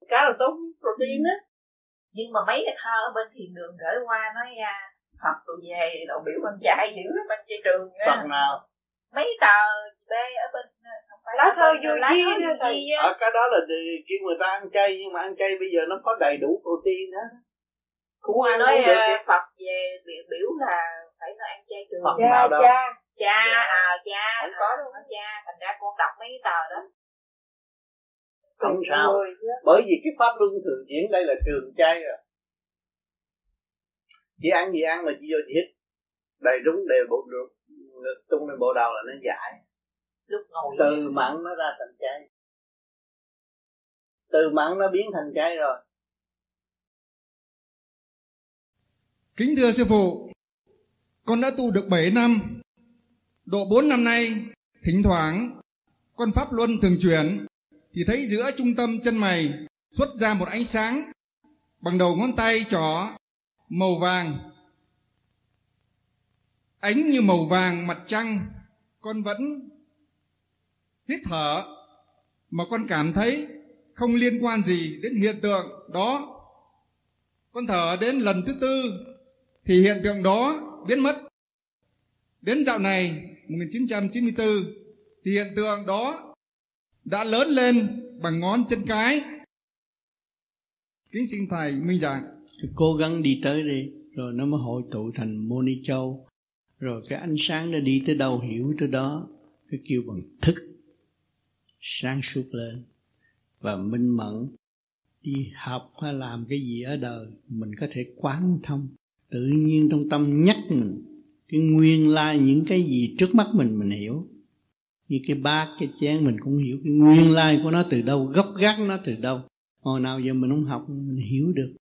cá là tốt protein á. Nhưng mà mấy cái thơ ở bên thiền đường gửi qua nói ra Phật tôi về đầu biểu con trai dữ bên chơi trường Phật nào? Mấy tờ b ở bên lá thơ vô di ở cái đó là kêu người ta ăn chay nhưng mà ăn chay bây giờ nó có đầy đủ protein hết cũng qua nói uh, Phật về biểu, biểu là phải nó ăn chay trường Phật cha, nào đâu. cha. Cha à cha không có đâu. cha thành ra con đọc mấy tờ đó. Không sao. bởi vì cái pháp luân thường diễn đây là trường chay rồi. Chỉ ăn gì ăn mà chỉ vô chỉ hít. Đầy đúng đều bộ được tung lên bộ đầu là nó giải. Lúc ngồi từ mặn nó ra thành chay. Từ mặn nó biến thành chay rồi Kính thưa sư phụ, con đã tu được 7 năm. Độ 4 năm nay, thỉnh thoảng con pháp luân thường chuyển thì thấy giữa trung tâm chân mày xuất ra một ánh sáng bằng đầu ngón tay trỏ màu vàng. Ánh như màu vàng mặt trăng, con vẫn hít thở mà con cảm thấy không liên quan gì đến hiện tượng đó. Con thở đến lần thứ tư thì hiện tượng đó biến mất. Đến dạo này 1994 thì hiện tượng đó đã lớn lên bằng ngón chân cái. Kính xin thầy minh giảng. Cố gắng đi tới đi, rồi nó mới hội tụ thành mô ni Châu. Rồi cái ánh sáng nó đi tới đâu hiểu tới đó. Cái kêu bằng thức sáng suốt lên và minh mẫn đi học hay làm cái gì ở đời mình có thể quán thông tự nhiên trong tâm nhắc mình, cái nguyên lai những cái gì trước mắt mình mình hiểu. Như cái bát, cái chén, mình cũng hiểu cái nguyên lai của nó từ đâu, gốc gác nó từ đâu. Hồi nào giờ mình không học, mình hiểu được.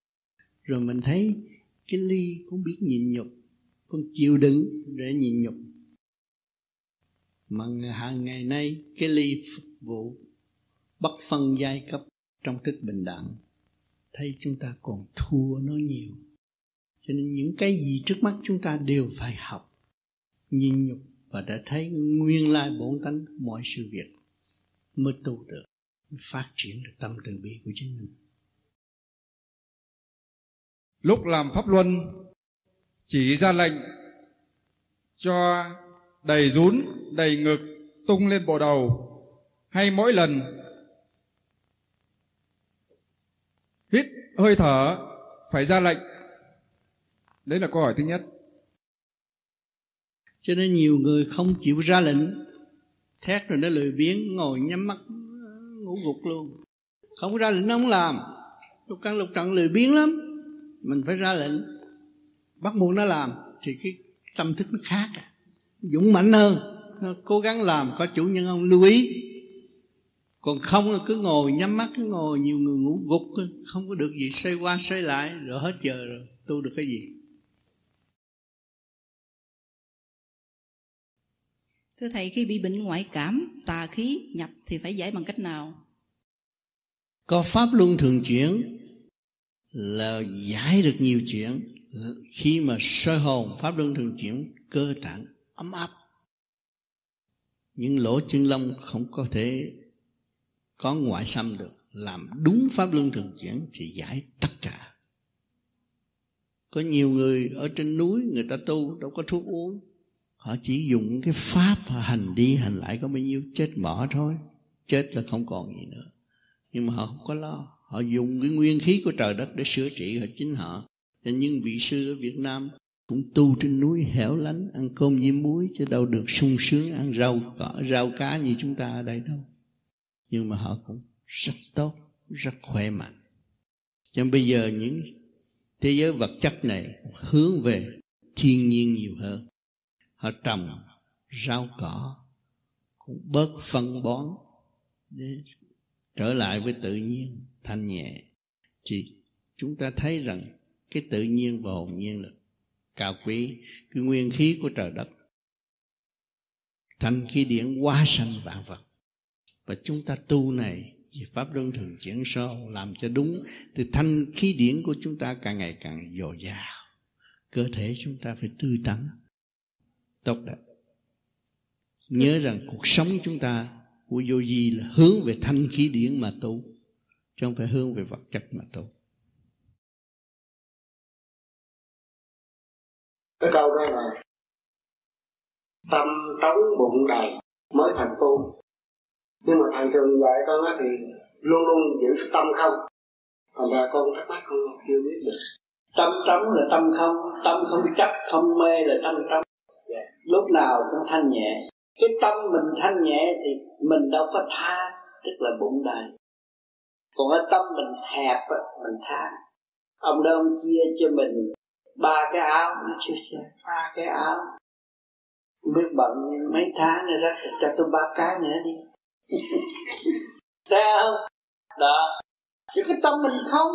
Rồi mình thấy cái ly cũng biết nhịn nhục, con chịu đựng để nhịn nhục. Mà hàng ngày nay, cái ly phục vụ bất phân giai cấp trong thức bình đẳng, thấy chúng ta còn thua nó nhiều cho nên những cái gì trước mắt chúng ta đều phải học nhìn nhục và đã thấy nguyên lai bổn tánh mọi sự việc mới tu được, mới phát triển được tâm từ bi của chính mình. Lúc làm pháp luân, chỉ ra lệnh cho đầy rún, đầy ngực tung lên bộ đầu. Hay mỗi lần hít hơi thở, phải ra lệnh đấy là câu hỏi thứ nhất. Cho nên nhiều người không chịu ra lệnh, thét rồi nó lười biếng, ngồi nhắm mắt, ngủ gục luôn. Không ra lệnh nó không làm. Lục căn lục trận lười biếng lắm. Mình phải ra lệnh. Bắt buộc nó làm. Thì cái tâm thức nó khác à. dũng mạnh hơn. Nó cố gắng làm, có chủ nhân ông lưu ý. Còn không là cứ ngồi nhắm mắt, cứ ngồi, nhiều người ngủ gục, không có được gì xoay qua xoay lại, rồi hết giờ rồi, tu được cái gì? Thưa Thầy, khi bị bệnh ngoại cảm, tà khí nhập thì phải giải bằng cách nào? Có pháp luân thường chuyển là giải được nhiều chuyện. Khi mà sơ hồn, pháp luân thường chuyển, cơ tạng ấm áp. Những lỗ chân lông không có thể có ngoại xâm được. Làm đúng pháp luân thường chuyển thì giải tất cả. Có nhiều người ở trên núi người ta tu đâu có thuốc uống họ chỉ dùng cái pháp hành đi hành lại có bao nhiêu, chết bỏ thôi. Chết là không còn gì nữa. Nhưng mà họ không có lo. Họ dùng cái nguyên khí của trời đất để sửa trị họ, chính họ. Nên những vị sư ở Việt Nam cũng tu trên núi hẻo lánh, ăn cơm với muối, chứ đâu được sung sướng ăn rau cỏ, rau cá như chúng ta ở đây đâu. Nhưng mà họ cũng rất tốt, rất khỏe mạnh. Cho nên bây giờ những thế giới vật chất này hướng về thiên nhiên nhiều hơn họ trồng rau cỏ, cũng bớt phân bón để trở lại với tự nhiên, thanh nhẹ. Thì chúng ta thấy rằng cái tự nhiên và hồn nhiên là cao quý, cái nguyên khí của trời đất. Thanh khí điển quá sanh vạn vật. Và chúng ta tu này, vì pháp luân thường chuyển sâu, làm cho đúng, thì thanh khí điển của chúng ta càng ngày càng dồi dào. Cơ thể chúng ta phải tươi tắn tốt đẹp nhớ rằng cuộc sống chúng ta của vô vi là hướng về thanh khí điển mà tu, chứ không phải hướng về vật chất mà tu. Cái câu đó là, tâm trống bụng đầy mới thành tu. Nhưng mà thầy thường dạy con á thì luôn luôn giữ tâm không. Thành ra con thắc mắc không chưa biết được. Tâm trống là tâm không tâm không chấp không mê là tâm trống lúc nào cũng thanh nhẹ. Cái tâm mình thanh nhẹ thì mình đâu có tha, tức là bụng đầy. Còn cái tâm mình hẹp mình tha. Ông đó ông chia cho mình ba cái áo ba cái áo. Biết bận mấy tháng nữa đó cho tôi ba cái nữa đi. Thấy không? Đó. Chứ cái tâm mình không.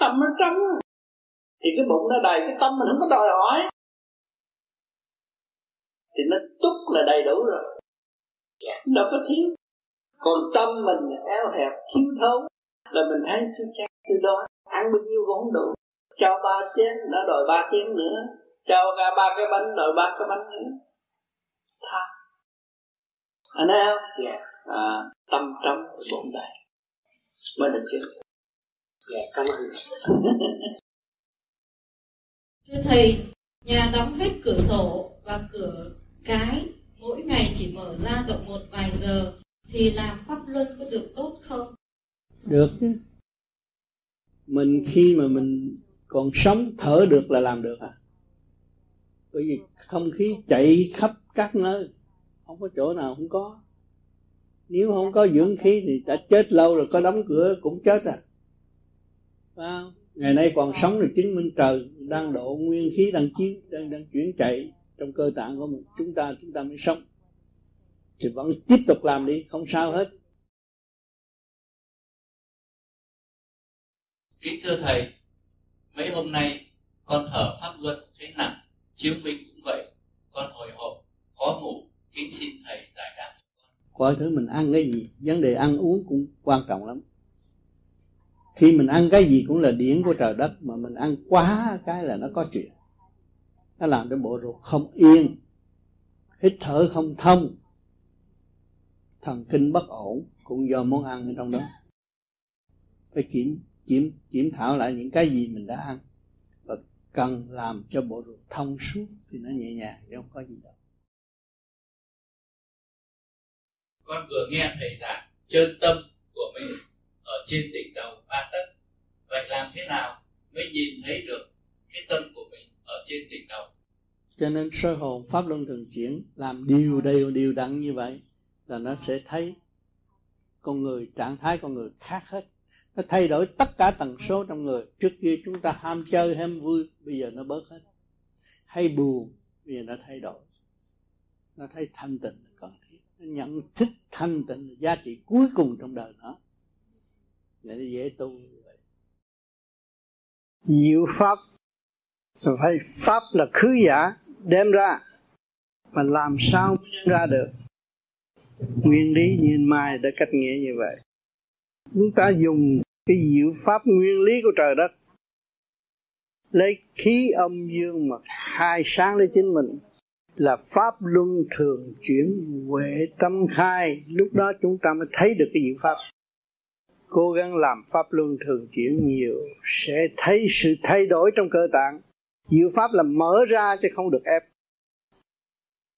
Tâm nó trống thì cái bụng nó đầy, cái tâm mình không có đòi hỏi thì nó túc là đầy đủ rồi. Đâu có thiếu. Còn tâm mình eo hẹp thiếu thốn là mình thấy chưa chắc từ đó ăn bao nhiêu cũng không đủ. Cho ba chén nó đòi ba chén nữa. Cho cả ba cái bánh đòi ba cái bánh nữa. Tha. Anh thấy không? Yeah. à, tâm trống bụng đầy mới được chứ. Dạ cảm ơn. Thưa thầy nhà đóng hết cửa sổ và cửa cái mỗi ngày chỉ mở ra độ một vài giờ thì làm pháp luân có được tốt không? Được chứ. Mình khi mà mình còn sống thở được là làm được à. Bởi vì không khí chạy khắp các nơi, không có chỗ nào không có. Nếu không có dưỡng khí thì đã chết lâu rồi, có đóng cửa cũng chết à. Ngày nay còn sống thì chứng minh trời đang độ nguyên khí đang chiếu đang đang chuyển chạy trong cơ tạng của mình chúng ta chúng ta mới sống. Thì vẫn tiếp tục làm đi không sao hết. Kính thưa thầy mấy hôm nay con thở pháp luân thấy nặng chiếu minh cũng vậy. Con hồi hộp khó ngủ kính xin thầy giải đáp coi thứ mình ăn cái gì vấn đề ăn uống cũng quan trọng lắm. Khi mình ăn cái gì cũng là điển của trời đất mà mình ăn quá cái là nó có chuyện nó làm cho bộ ruột không yên. Hít thở không thông. Thần kinh bất ổn cũng do món ăn ở trong đó. Phải kiểm kiểm kiểm thảo lại những cái gì mình đã ăn. Và cần làm cho bộ ruột thông suốt thì nó nhẹ nhàng, chứ không có gì đâu. Con vừa nghe thầy giảng, chân tâm của mình ở trên đỉnh đầu ba tấc. Vậy làm thế nào mới nhìn thấy được cái tâm của mình ở trên đỉnh đầu? Cho nên soi hồn pháp luân thường chuyển làm điều đều điều đặn như vậy là nó sẽ thấy con người trạng thái con người khác hết. Nó thay đổi tất cả tần số trong người. Trước kia chúng ta ham chơi ham vui bây giờ nó bớt hết. Hay buồn bây giờ nó thay đổi. Nó thấy thanh tịnh là cần thiết nó nhận thức thanh tịnh là giá trị cuối cùng trong đời nó. Để nó dễ tu diệu pháp phải pháp là khứ giả đem ra. Mà làm sao đem ra được? Nguyên lý nhiên mai đã cách nghĩa như vậy. Chúng ta dùng cái diệu pháp nguyên lý của trời đất, lấy khí âm dương mà khai sáng lấy chính mình, là pháp luân thường chuyển huệ tâm khai. Lúc đó chúng ta mới thấy được cái diệu pháp. Cố gắng làm pháp luân thường chuyển nhiều, sẽ thấy sự thay đổi trong cơ tạng diệu pháp là mở ra chứ không được ép.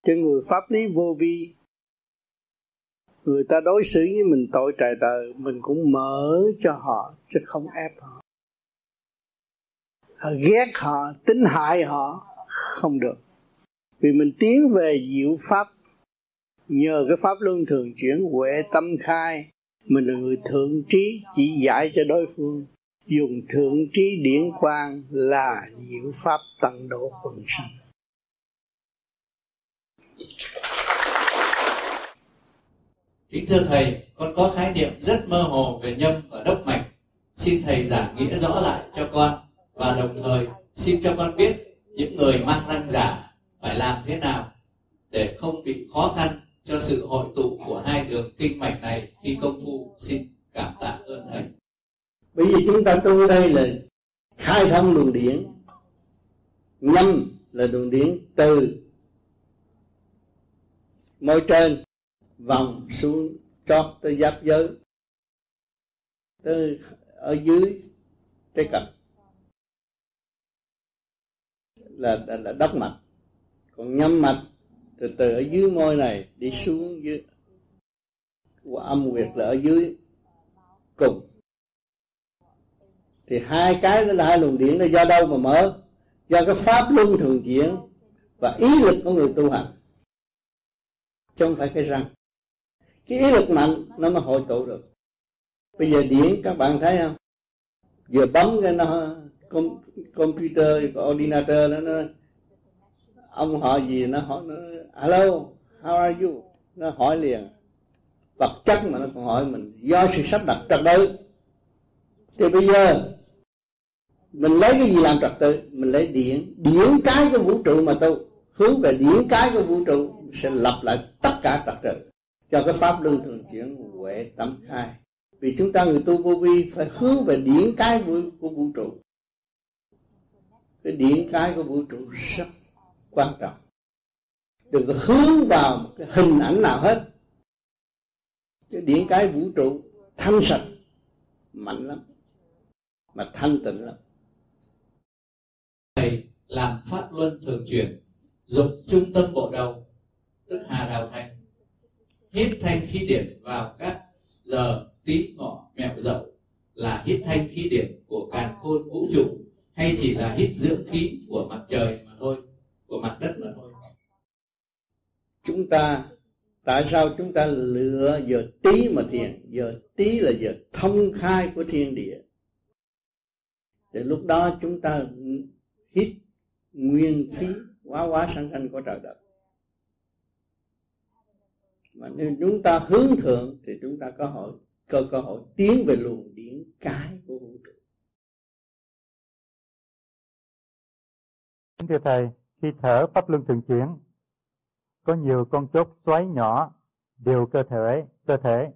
Cho người pháp lý vô vi, người ta đối xử với mình tội trời tờ, mình cũng mở cho họ chứ không ép họ. Họ ghét họ, tính hại họ, không được. Vì mình tiến về diệu pháp, nhờ cái pháp luân thường chuyển huệ tâm khai, mình là người thượng trí, chỉ dạy cho đối phương dùng thượng trí điển quang là diệu pháp tận độ quần sanh. Kính thưa Thầy, con có khái niệm rất mơ hồ về nhâm và đốc mạch. Xin Thầy giảng nghĩa rõ lại cho con và đồng thời xin cho con biết những người mang răng giả phải làm thế nào để không bị khó khăn cho sự hội tụ của hai đường kinh mạch này khi công phu. Xin cảm tạ ơn thầy bởi vì chúng ta tu đây là khai thông luồng điển. Nhâm là luồng điển từ môi trên vòng xuống chót tới giáp giới tới ở dưới cái cạnh. Là, là, là đất mạch. Còn nhâm mạch từ từ ở dưới môi này đi xuống dưới. Của âm nguyệt là ở dưới cùng thì hai cái đó là hai luồng điện là do đâu mà mở? Do cái pháp luân thường chuyển và ý lực của người tu hành. Chứ không phải cái răng. Cái ý lực mạnh nó mới hội tụ được. Bây giờ điện các bạn thấy không? Vừa bấm cái nó com, computer ordinator nó, nó ông họ gì nó hỏi nó hello how are you? Nó hỏi liền. Vật chất mà nó còn hỏi mình do sự sắp đặt trật tự? Thì bây giờ, mình lấy cái gì làm trật tự? Mình lấy điện. Điển cái của vũ trụ mà tu. Hướng về điển cái của vũ trụ sẽ lập lại tất cả trật tự cho cái pháp luân thường chuyển huệ tâm khai. Vì chúng ta người tu vô vi phải hướng về điển cái của vũ trụ. Cái điển cái của vũ trụ rất quan trọng. Đừng có hướng vào một cái hình ảnh nào hết. Cái điển cái vũ trụ thanh sạch, mạnh lắm mà thanh tịnh lắm. Thầy làm pháp luân thường chuyển dụng trung tâm bộ đầu tức hà đào thành. Hít thanh khí điển vào các giờ tí ngọ mẹo dậu là hít thanh khí điển của càn khôn vũ trụ hay chỉ là hít dưỡng khí của mặt trời mà thôi của mặt đất mà thôi. Chúng ta tại sao chúng ta lựa giờ tí mà thiền? Giờ tí là giờ thông khai của thiên địa thì lúc đó chúng ta hít nguyên khí quá quá sanh sanh của trời đất mà nếu chúng ta hướng thượng thì chúng ta có hội có cơ hội tiến về luồng điển cái của vũ trụ Thưa Thầy, khi thở pháp luân thường chuyển, có nhiều con chốt xoáy nhỏ đều cơ thể, cơ thể,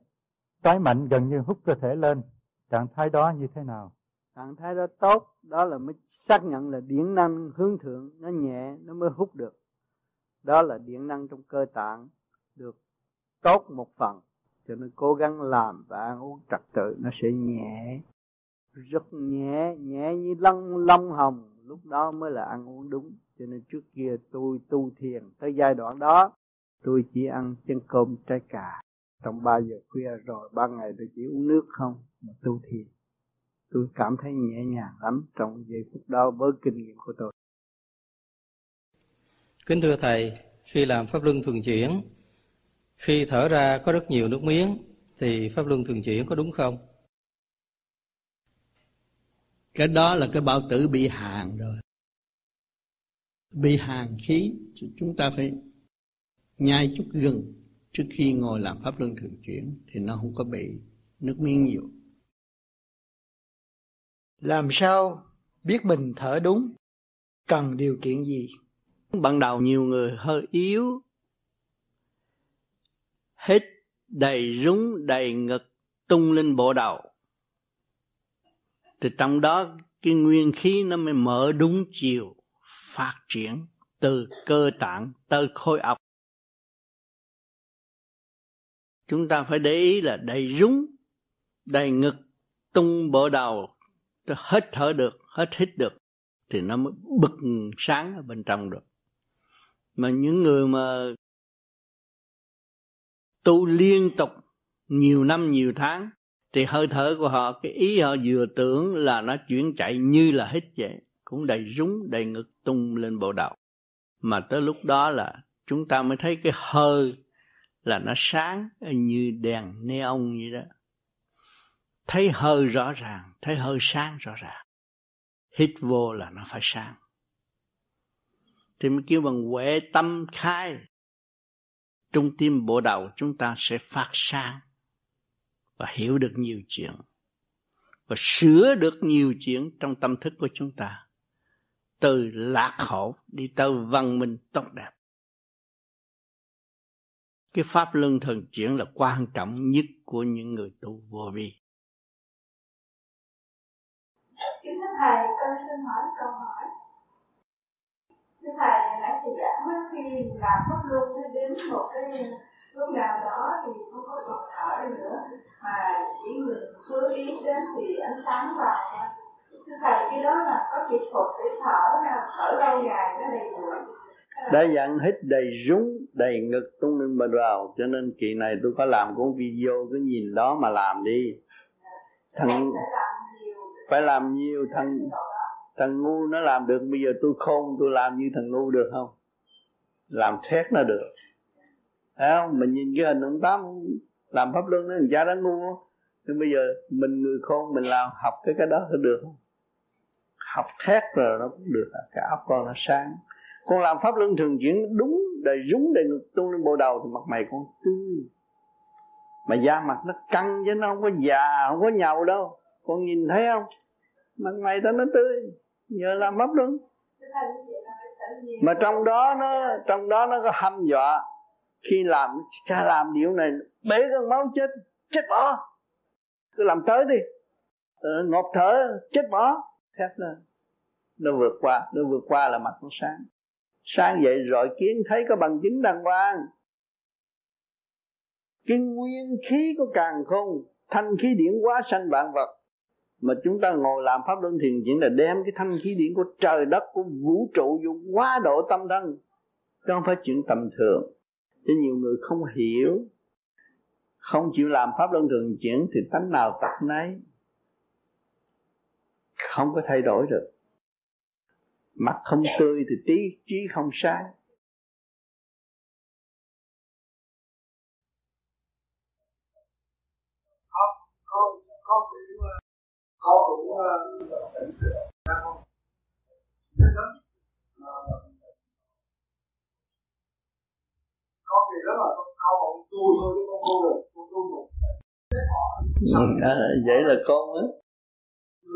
xoáy mạnh gần như hút cơ thể lên. Trạng thái đó như thế nào? Trạng thái đó tốt, đó là mới xác nhận là điện năng hướng thượng, nó nhẹ, nó mới hút được. Đó là điện năng trong cơ tạng được tốt một phần cho nên cố gắng làm và ăn uống trật tự nó sẽ nhẹ rất nhẹ nhẹ như lông lông hồng lúc đó mới là ăn uống đúng. Cho nên trước kia tôi tu thiền tới giai đoạn đó tôi chỉ ăn chân cơm trái cà. Trong ba giờ khuya rồi ban ngày tôi chỉ uống nước không mà tu thiền tôi cảm thấy nhẹ nhàng lắm trong giây phút đó với kinh nghiệm của tôi. Kính thưa thầy khi làm pháp luân thường chuyển khi thở ra có rất nhiều nước miếng thì pháp luân thường chuyển có đúng không? Cái đó là cái bao tử bị hàn rồi. Bị hàn khí chúng ta phải nhai chút gừng trước khi ngồi làm pháp luân thường chuyển thì nó không có bị nước miếng nhiều làm sao biết mình thở đúng? Cần điều kiện gì? Ban đầu nhiều người hơi yếu. Hết đầy rúng đầy ngực, tung lên bộ đầu. Thì trong đó, cái nguyên khí nó mới mở đúng chiều, phát triển từ cơ tạng tới khối óc. Chúng ta phải để ý là đầy rúng, đầy ngực, tung bộ đầu hết thở được, hết hít được, thì nó mới bực sáng ở bên trong được. Mà những người mà tu liên tục nhiều năm, nhiều tháng, thì hơi thở của họ, cái ý họ vừa tưởng là nó chuyển chạy như là hít vậy, cũng đầy rúng, đầy ngực tung lên bộ đầu mà tới lúc đó là chúng ta mới thấy cái hơi là nó sáng như đèn neon vậy đó thấy hơi rõ ràng, thấy hơi sáng rõ ràng. Hít vô là nó phải sáng. Thì mới kêu bằng huệ tâm khai. Trung tim bộ đầu chúng ta sẽ phát sáng và hiểu được nhiều chuyện và sửa được nhiều chuyện trong tâm thức của chúng ta. Từ lạc hậu đi tới văn minh tốt đẹp. Cái pháp luân thường chuyển là quan trọng nhất của những người tu vô vi. Thầy con xin hỏi câu hỏi. Thưa thầy nãy giảng với khi làm pháp luân đến một cái lúc nào đó thì không có còn thở nữa mà chỉ người cứ ý đến thì ánh sáng vào. Nha thưa thầy cái đó là có kỹ thuật để thở nào thở lâu dài nó đầy đủ đã dặn hít đầy rúng đầy ngực tung lên bờ vào cho nên kỳ này tôi có làm cuốn video cứ nhìn đó mà làm đi. Thằng phải làm nhiều thằng thằng ngu nó làm được. Bây giờ tôi khôn, tôi làm như thằng ngu được không? Làm thét nó được. Thấy không? Mình nhìn cái hình ông tám làm pháp luân nó thằng cha đó ngu nhưng bây giờ mình người khôn, mình làm học cái cái đó được không? Học thét rồi nó cũng được. Cái óc con nó sáng. Con làm pháp luân thường chuyển đúng đầy rúng đầy ngực. Tung lên bộ đầu thì mặt mày con tươi. Mà da mặt nó căng chứ nó không có già, không có nhầu đâu con nhìn thấy không? Mặt mày tao nó tươi nhờ làm mất luôn mà trong đó nó trong đó nó có hâm dọa. Khi làm cha làm điều này bể con máu chết chết bỏ. Cứ làm tới đi. Ờ, ngột thở chết bỏ. Thét lên. Nó vượt qua nó vượt qua là mặt nó sáng. Sáng dậy rồi kiến thấy có bằng chứng đàng hoàng. Cái nguyên khí của càng không thanh khí điển quá sanh vạn vật mà chúng ta ngồi làm pháp luân thiền chuyển là đem cái thanh khí điển của trời đất, của vũ trụ vô quá độ tâm thân chứ không phải chuyện tầm thường. Cho nhiều người không hiểu. Không chịu làm pháp luân thường chuyển thì tánh nào tật nấy. Không có thay đổi được. Mặt không tươi thì trí trí không sáng. Con cũng thì đó là con còn tu thôi chứ con tu được con tu được à, vậy là con á.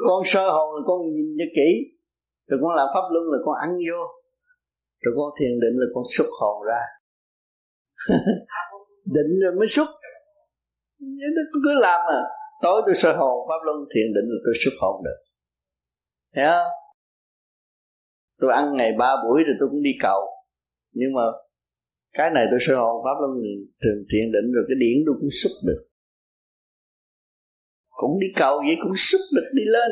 Con sơ hồn là con nhìn cho kỹ. Rồi con làm pháp luân là con ăn vô. Rồi con thiền định là con xuất hồn ra. Định rồi mới xuất. Vậy đó cứ làm à tối tôi sơ hồn, pháp luân thiền định là tôi xuất hồn được. Hiểu không? Tôi ăn ngày ba buổi rồi tôi cũng đi cầu. Nhưng mà cái này tôi sơ hồn, pháp luân thường thiền định rồi cái điển tôi cũng xuất được. Cũng đi cầu vậy cũng xuất được, đi lên.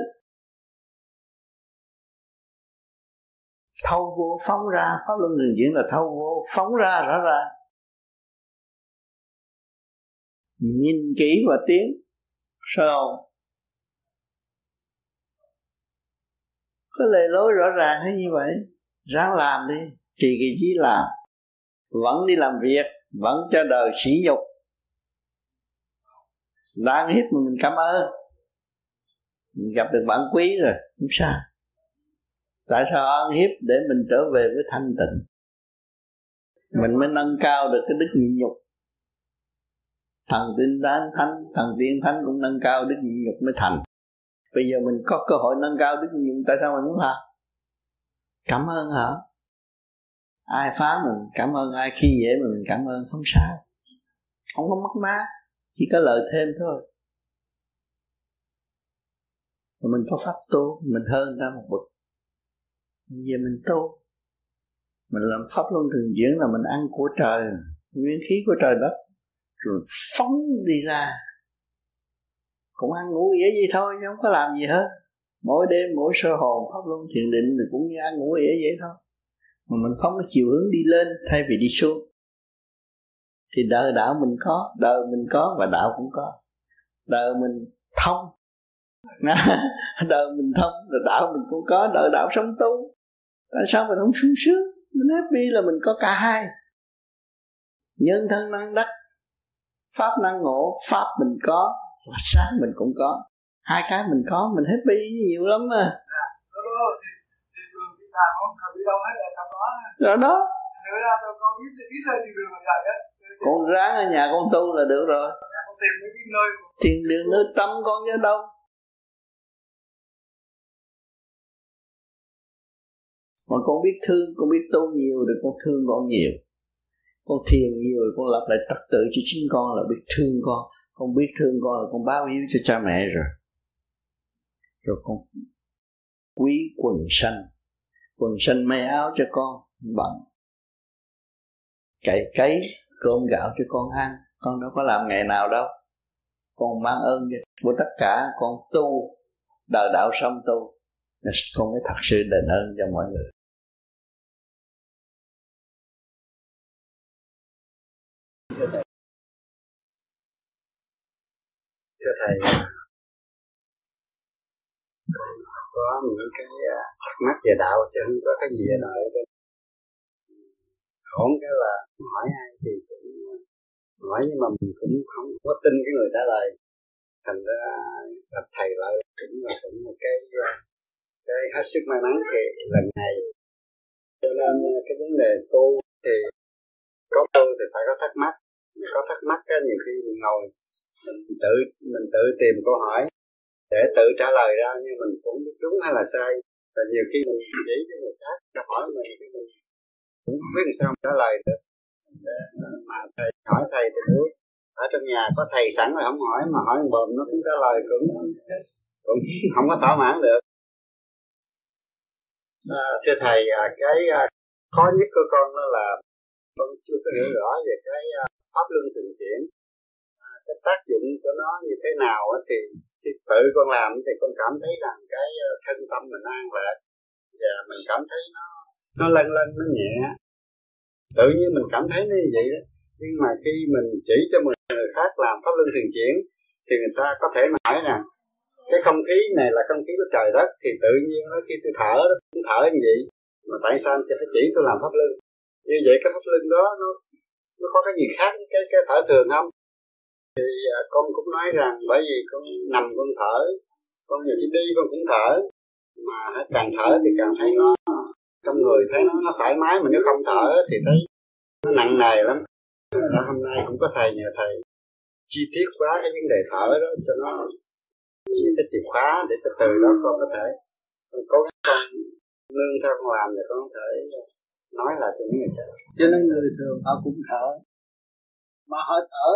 Thâu vô phóng ra, pháp luân thường diễn là thâu vô phóng ra, rõ ràng. Nhìn kỹ và tiếng sao? Có lề lối rõ ràng hay như vậy, ráng làm đi. Thì cái gì làm? Vẫn đi làm việc, vẫn cho đời sỉ nhục. Đang hiếp mà mình cảm ơn. Mình gặp được bạn quý rồi, không sao. Tại sao ăn hiếp để mình trở về với thanh tịnh? Mình mới nâng cao được cái đức nhịn nhục thần tiên tán thánh thần tiên thánh cũng nâng cao đức nhịn nhục mới thành. Bây giờ mình có cơ hội nâng cao đức dụng tại sao mình muốn làm? Cảm ơn hả? Ai phá mình cảm ơn ai khi dễ mình, mình cảm ơn không sao. Không có mất mát chỉ có lợi thêm thôi. Mà mình có pháp tu mình hơn ta một bậc. Giờ mình tu mình làm pháp luân thường chuyển là mình ăn của trời nguyên khí của trời đất rồi phóng đi ra. Cũng ăn ngủ ỉa gì thôi, chứ không có làm gì hết. Mỗi đêm, mỗi sơ hồn, pháp luân, thiền định thì cũng như ăn ngủ ỉa vậy thôi. Mà mình phóng cái chiều hướng đi lên thay vì đi xuống. Thì đời đạo mình có, đời mình có và đạo cũng có. Đời mình thông. Đời mình thông rồi đạo mình cũng có, đời đạo sống tu. Tại sao mình không sung sướng? Mình happy là mình có cả hai. Nhân thân năng đắc pháp năng ngộ, pháp mình có, và sáng mình cũng có. Hai cái mình có, mình happy nhiều lắm mà rồi đó. Con ráng ở nhà con tu là được rồi. Tìm đường nơi tâm con nhớ đâu. Mà con biết thương, con biết tu nhiều thì con thương con nhiều con thiền nhiều rồi, con lập lại trật tự cho chính con là biết thương con. Con biết thương con là con báo hiếu cho cha mẹ rồi. Rồi con quý quần xanh quần xanh may áo cho con, bận. Cày cấy cơm gạo cho con ăn, con đâu có làm ngày nào đâu. Con mang ơn của tất cả, con tu. Đời đạo xong tu. Con mới thật sự đền ơn cho mọi người. Thưa thầy à, có những cái à, thắc mắc về đạo chứ không có cái gì về đời khổn cái là hỏi ai thì cũng hỏi, nhưng mà mình cũng không có tin cái người trả lời. Thành ra à, gặp thầy lại cũng là cũng một cái cái hết sức may mắn thì lần này. Cho nên cái vấn đề tu thì có tu thì phải có thắc mắc có thắc mắc cái nhiều khi mình ngồi mình tự mình tự tìm câu hỏi để tự trả lời ra nhưng mình cũng biết đúng hay là sai. Và nhiều khi mình chỉ cho người khác cho hỏi mình cái mình cũng không biết làm sao trả lời được. Mà thầy hỏi thầy thì biết ở trong nhà có thầy sẵn rồi không hỏi mà hỏi bồm nó cũng trả lời cũng cũng không có thỏa mãn được. À, thưa thầy à, cái à, khó nhất của con đó là con chưa có hiểu rõ về cái à, pháp luân thường chuyển. À, cái tác dụng của nó như thế nào thì khi tự con làm thì con cảm thấy rằng cái ờ, thân tâm mình an lạc. Và mình cảm thấy nó nó lên lên nó nhẹ. Tự nhiên mình cảm thấy nó như vậy đó nhưng mà khi mình chỉ cho một người khác làm pháp luân thường chuyển thì người ta có thể hỏi nè cái không khí này là không khí của trời đất. Thì tự nhiên nó khi tôi thở đó cũng thở như vậy. Mà tại sao tôi phải chỉ tôi làm pháp luân? Như vậy cái pháp luân đó nó nó có cái gì khác với cái cái thở thường không? Thì à, con cũng nói rằng bởi vì con nằm con thở con nhiều khi đi con cũng thở mà càng thở thì càng thấy nó trong người thấy nó, nó thoải mái mà nếu không thở thì thấy nó nặng nề lắm. Đó, hôm nay cũng có thầy nhờ thầy chi tiết quá cái vấn đề thở đó cho nó những cái chìa khóa để từ từ đó con có thể con cố gắng con nương theo con làm để con có thể nói là cho những người thở cho nên người thường họ cũng thở. Mà họ thở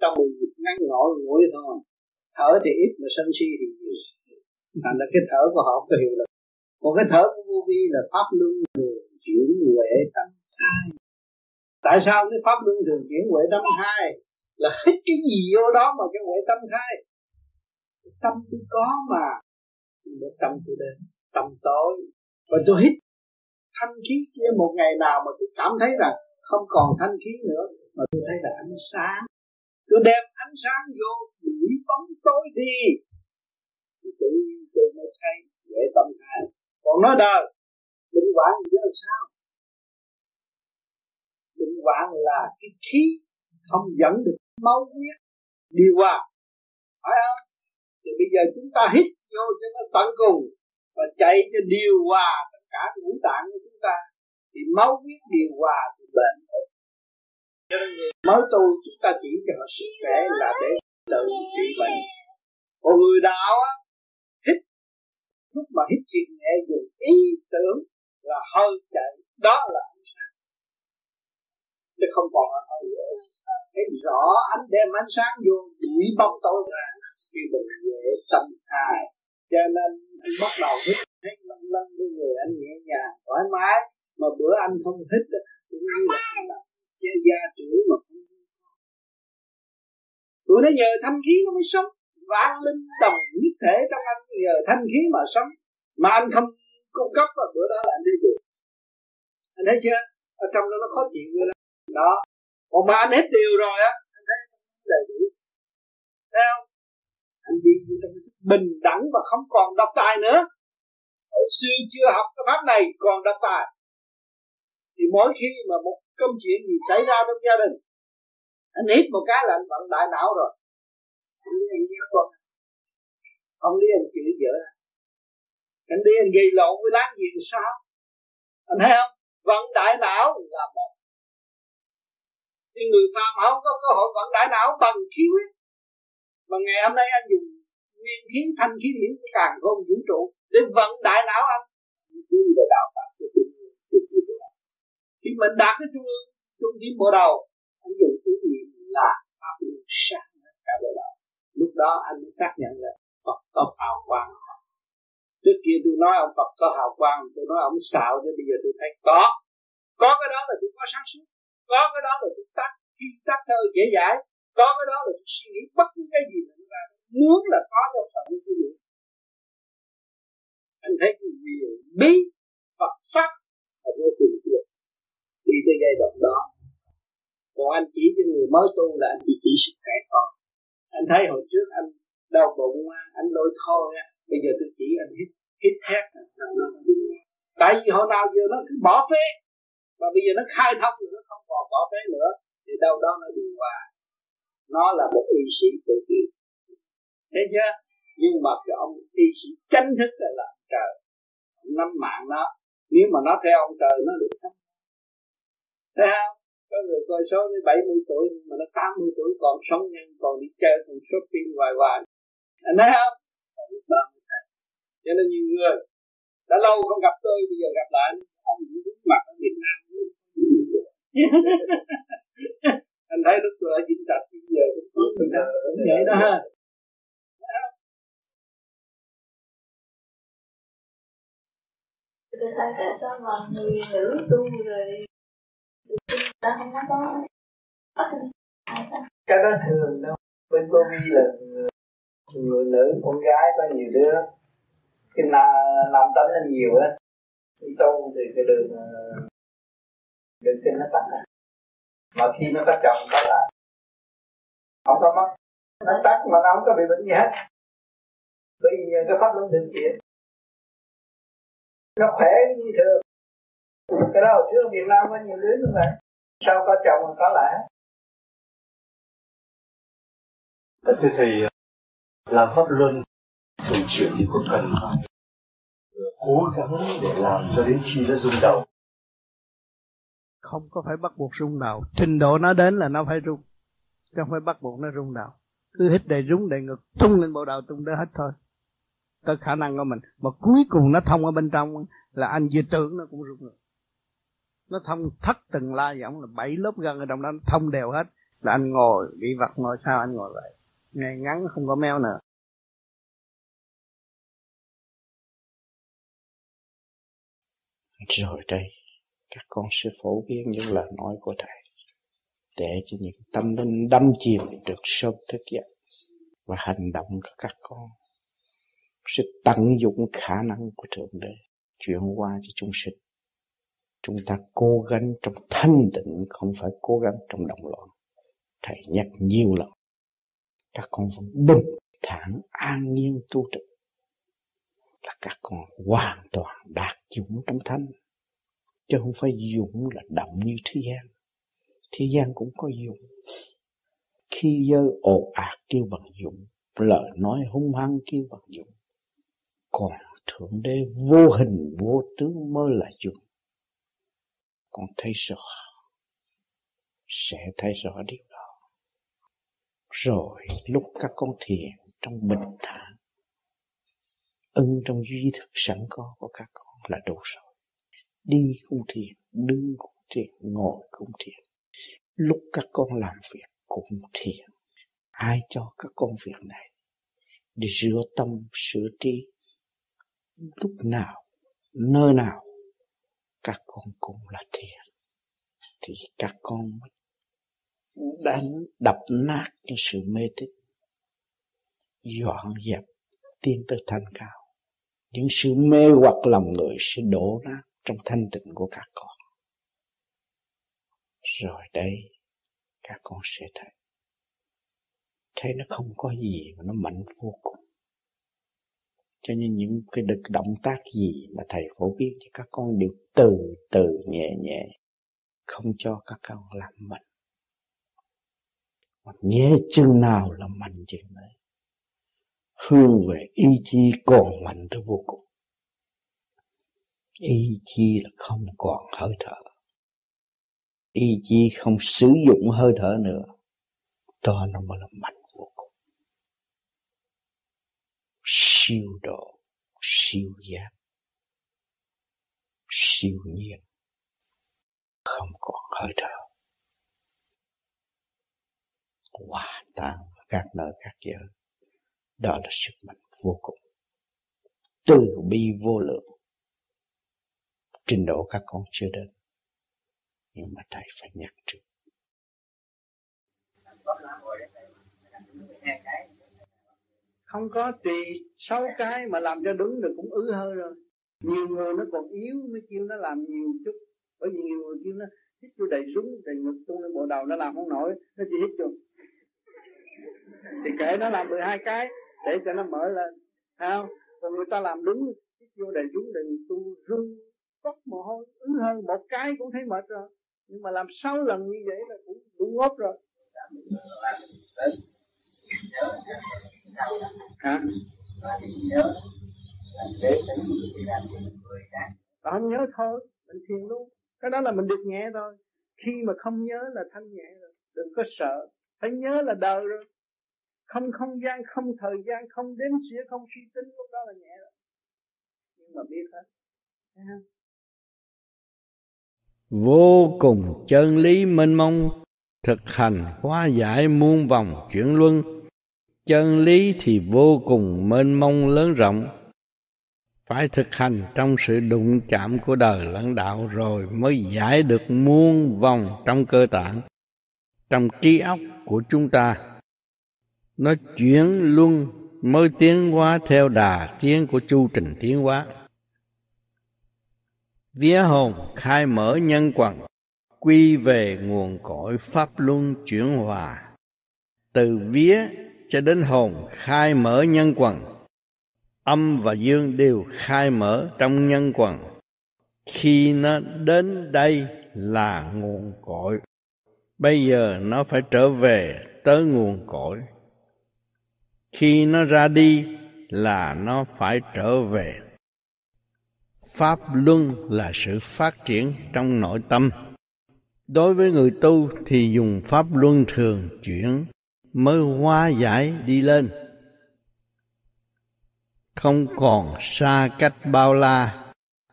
trong một nhịp ngắn ngủi ngủi thôi. Thở thì ít mà sân si thì nhiều. Thành ra cái thở của họ có hiệu lực. Còn cái thở của vô vi là pháp luân thường chuyển huệ tâm hai. Tại sao cái pháp luân thường chuyển huệ tâm hai là hết cái gì vô đó mà cái huệ tâm hai? Tâm tôi có mà. Để tâm tôi đến. Tâm tối. Và tôi hít thanh khí kia một ngày nào mà tôi cảm thấy rằng không còn thanh khí nữa, mà tôi thấy là ánh sáng. Tôi đem ánh sáng vô đuổi bóng tối đi. Thì tự nhiên tôi mới thấy dễ tâm hai còn nói đời định quản thì là sao? Định quản là cái khí không dẫn được máu huyết đi qua. Phải không? Thì bây giờ chúng ta hít vô cho nó tận cùng và chạy cho điều hòa cả ngũ tạng của chúng ta, thì máu huyết điều hòa thì bệnh cho nên mới tu chúng ta chỉ cho họ sức khỏe là để tự trị bệnh. Còn người đạo á, hít, lúc mà hít chuyện nhẹ dùng ý tưởng là hơi chạy, đó là ánh sáng. Chứ không còn là hơi dễ thấy rõ ánh, đem ánh sáng vô đuổi bóng tối ra, khi mình dễ tâm hài cho nên anh bắt đầu hít thấy lân lân của người anh nhẹ nhàng, thoải mái. Mà bữa anh không hít cũng như là anh làm che da chữ mà không tụi nó nhờ thanh khí nó mới sống. Vạn linh đồng nhất thể trong anh, nhờ thanh khí mà sống. Mà anh không cung cấp vào bữa đó là anh thấy được. Anh thấy chưa? Ở trong đó nó khó chịu rồi đó. Đó. Còn mà anh hết điều rồi á, anh thấy đầy đủ. Thấy không? Anh đi trong bình đẳng và không còn độc tài nữa. Hồi xưa chưa học cái pháp này, còn độc tài. Thì mỗi khi mà một công chuyện gì xảy ra trong gia đình, anh hít một cái là anh vận đại não rồi. Anh đi anh giết con. Ông đi anh chửi vợ. Anh đi anh gây lộn với láng giềng sao? Anh thấy không? Vận đại não là một. Nhưng người phàm không có cơ hội vận đại não bằng khí huyết mà ngày hôm nay anh dùng nguyên khí thanh khí điển của càng không vũ trụ để vận đại não anh. Như là đạo pháp của trung khi mình đạt cái trung ương, trung tâm bộ đầu, anh dùng ý niệm là pháp luân sáng cả bộ đầu. Lúc đó anh mới xác nhận là Phật có hào quang. Trước kia tôi nói ông Phật có hào quang, tôi nói ông xạo, nhưng bây giờ tôi thấy có. Có cái đó là tôi có sáng suốt, có cái đó là tôi tắt, khi tắt thơ dễ dãi có cái đó là suy nghĩ bất cứ cái gì mà ta muốn là có trong phần của mình anh thấy cái quyền bí, Phật pháp là vô cùng tuyệt đi tới giai đoạn đó. Còn anh chỉ cho người mới tu là anh chỉ chỉ sức khỏe con anh thấy hồi trước anh đau bụng anh lôi thôi bây giờ tôi chỉ anh hít hít thét. Tại vì hồi nào giờ nó cứ bỏ phế. Và bây giờ nó khai thông rồi, nó không còn bỏ phế nữa. Thì đâu đó nó điều hòa nó là một y sĩ tự nhiên. Thế chứ nhưng mà cái ông y sĩ chánh thức là làm trời. Năm mạng nó nếu mà nó theo ông trời, nó được sống. Thấy không? Có người coi số đến 70 tuổi, nhưng mà nó 80 tuổi, còn sống nhưng còn đi chơi, còn shopping hoài hoài. Anh thấy không? Cho nên nhiều người đã lâu không gặp tôi, bây giờ gặp lại ông cũng đứng mặt ở Việt Nam. anh thấy lúc tôi ở Vĩnh Trạch bây giờ cũng có người nào cũng vậy đó ha. Thưa thầy, tại sao mà người nữ tu rồi ta không có cái đó thường đâu. Bên cô vi là người nữ con gái có nhiều đứa. Cái nam, nam tánh nó nhiều á. Đi tu thì cái đường đường kinh nó tắt à mà khi nó có chồng có lại không có mất. Nó tắt mà nó không có bị bệnh gì hết. Bởi vì cái pháp luân thường chuyển nó khỏe như thường. Cái đó hồi trước Việt Nam có nhiều đứa như vậy. Sao có chồng mà có lại thưa thầy ờ, làm pháp luân thường chuyển thì có cần phải cố gắng để làm cho đến khi nó rung đầu không có phải bắt buộc rung đầu trình độ nó đến là nó phải rung. Chứ không phải bắt buộc nó rung đầu cứ hít đầy rung đầy ngực, tung lên bộ đầu tung tới hết thôi. Tới khả năng của mình. Mà cuối cùng nó thông ở bên trong là anh dự tưởng nó cũng rung được nó thông thất từng la giọng là bảy lớp gân ở trong đó, nó thông đều hết. Là anh ngồi, bị vật ngồi sao, anh ngồi vậy ngày ngắn, không có meo nữa. Rồi đây các con sẽ phổ biến những lời nói của thầy, để cho những tâm linh đâm chìm được sớm thức dậy và hành động của các con. Sẽ tận dụng khả năng của thượng đế chuyển qua cho chúng sinh. Chúng ta cố gắng trong thanh tịnh, không phải cố gắng trong động loạn. Thầy nhắc nhiều lần, các con vẫn bình thản, an nhiên tu tập là các con hoàn toàn đạt chúng trong thanh chứ không phải dũng là đậm như thế gian. Thế gian cũng có dũng khi dơ ồ ạt kêu bằng dũng lời nói hung hăng kêu bằng dũng còn thượng đế vô hình, vô tướng mới là dũng con thấy rõ sẽ thấy rõ điều đó. Rồi lúc các con thiền trong bình thản, ưng trong duy thực sẵn có của các con là đủ rồi đi cũng thiền, đứng cũng thiền, ngồi cũng thiền. Lúc các con làm việc cũng thiền. Ai cho các con việc này? Để rửa tâm, sửa trí. Lúc nào, nơi nào, các con cũng là thiền. Thì các con đánh đập nát cái sự mê tín. Dọn dẹp, tiến tới thanh cao. Những sự mê hoặc lòng người sẽ đổ nát trong thanh tịnh của các con. Rồi đây, các con sẽ thấy. Thấy nó không có gì mà nó mạnh vô cùng. Cho nên những cái được động tác gì mà thầy phổ biến cho các con đều từ từ nhẹ nhẹ, không cho các con làm mạnh. Mà nhẹ chừng nào là mạnh chừng đấy hướng về ý chí còn mạnh tới vô cùng ý chí là không còn hơi thở. Ý chí không sử dụng hơi thở nữa. Đó nó mới là mạnh vô cùng. Siêu độ, siêu giác, siêu nhiên. Không còn hơi thở. Hòa tan các nơi các giới. Đó là sức mạnh vô cùng. Từ bi vô lượng trình độ các con chưa đến. Nhưng mà thầy phải nhắc trước. Không có tùy sáu cái mà làm cho đúng được cũng ứ hơi rồi. Nhiều người nó còn yếu mới kêu nó làm nhiều chút. Bởi vì nhiều người kêu nó, hít vô đầy súng, đầy ngực tung lên bộ đầu nó làm không nổi, nó chỉ hít vô. Thì kệ nó làm 12 cái, để cho nó mở lên. Không? Còn người ta làm đúng, hít vô đầy súng, đầy ngực tung rung cốc mồ hôi, ứ hơi, một cái cũng thấy mệt rồi. Nhưng mà làm sáu lần như vậy là cũng đủ ngốc rồi. Hả? Đó nhớ thôi, mình thiền luôn. Cái đó là mình được nhẹ thôi. Khi mà không nhớ là thanh nhẹ rồi. Đừng có sợ. Phải nhớ là đời rồi. Không không gian, không thời gian, không đếm xỉa, không suy tính, lúc đó là nhẹ rồi. Nhưng mà biết hết vô cùng chân lý mênh mông, thực hành hóa giải muôn vòng chuyển luân. Chân lý thì vô cùng mênh mông lớn rộng. Phải thực hành trong sự đụng chạm của đời lẫn đạo rồi mới giải được muôn vòng trong cơ tạng, trong trí óc của chúng ta. Nó chuyển luân, mới tiến hóa theo đà tiến của chu trình tiến hóa vía hồn khai mở nhân quần, quy về nguồn cội pháp luân chuyển hòa. Từ vía cho đến hồn khai mở nhân quần, âm và dương đều khai mở trong nhân quần. Khi nó đến đây là nguồn cội. Bây giờ nó phải trở về tới nguồn cội. Khi nó ra đi là nó phải trở về pháp luân là sự phát triển trong nội tâm. Đối với người tu thì dùng pháp luân thường chuyển, mới hóa giải đi lên. Không còn xa cách bao la,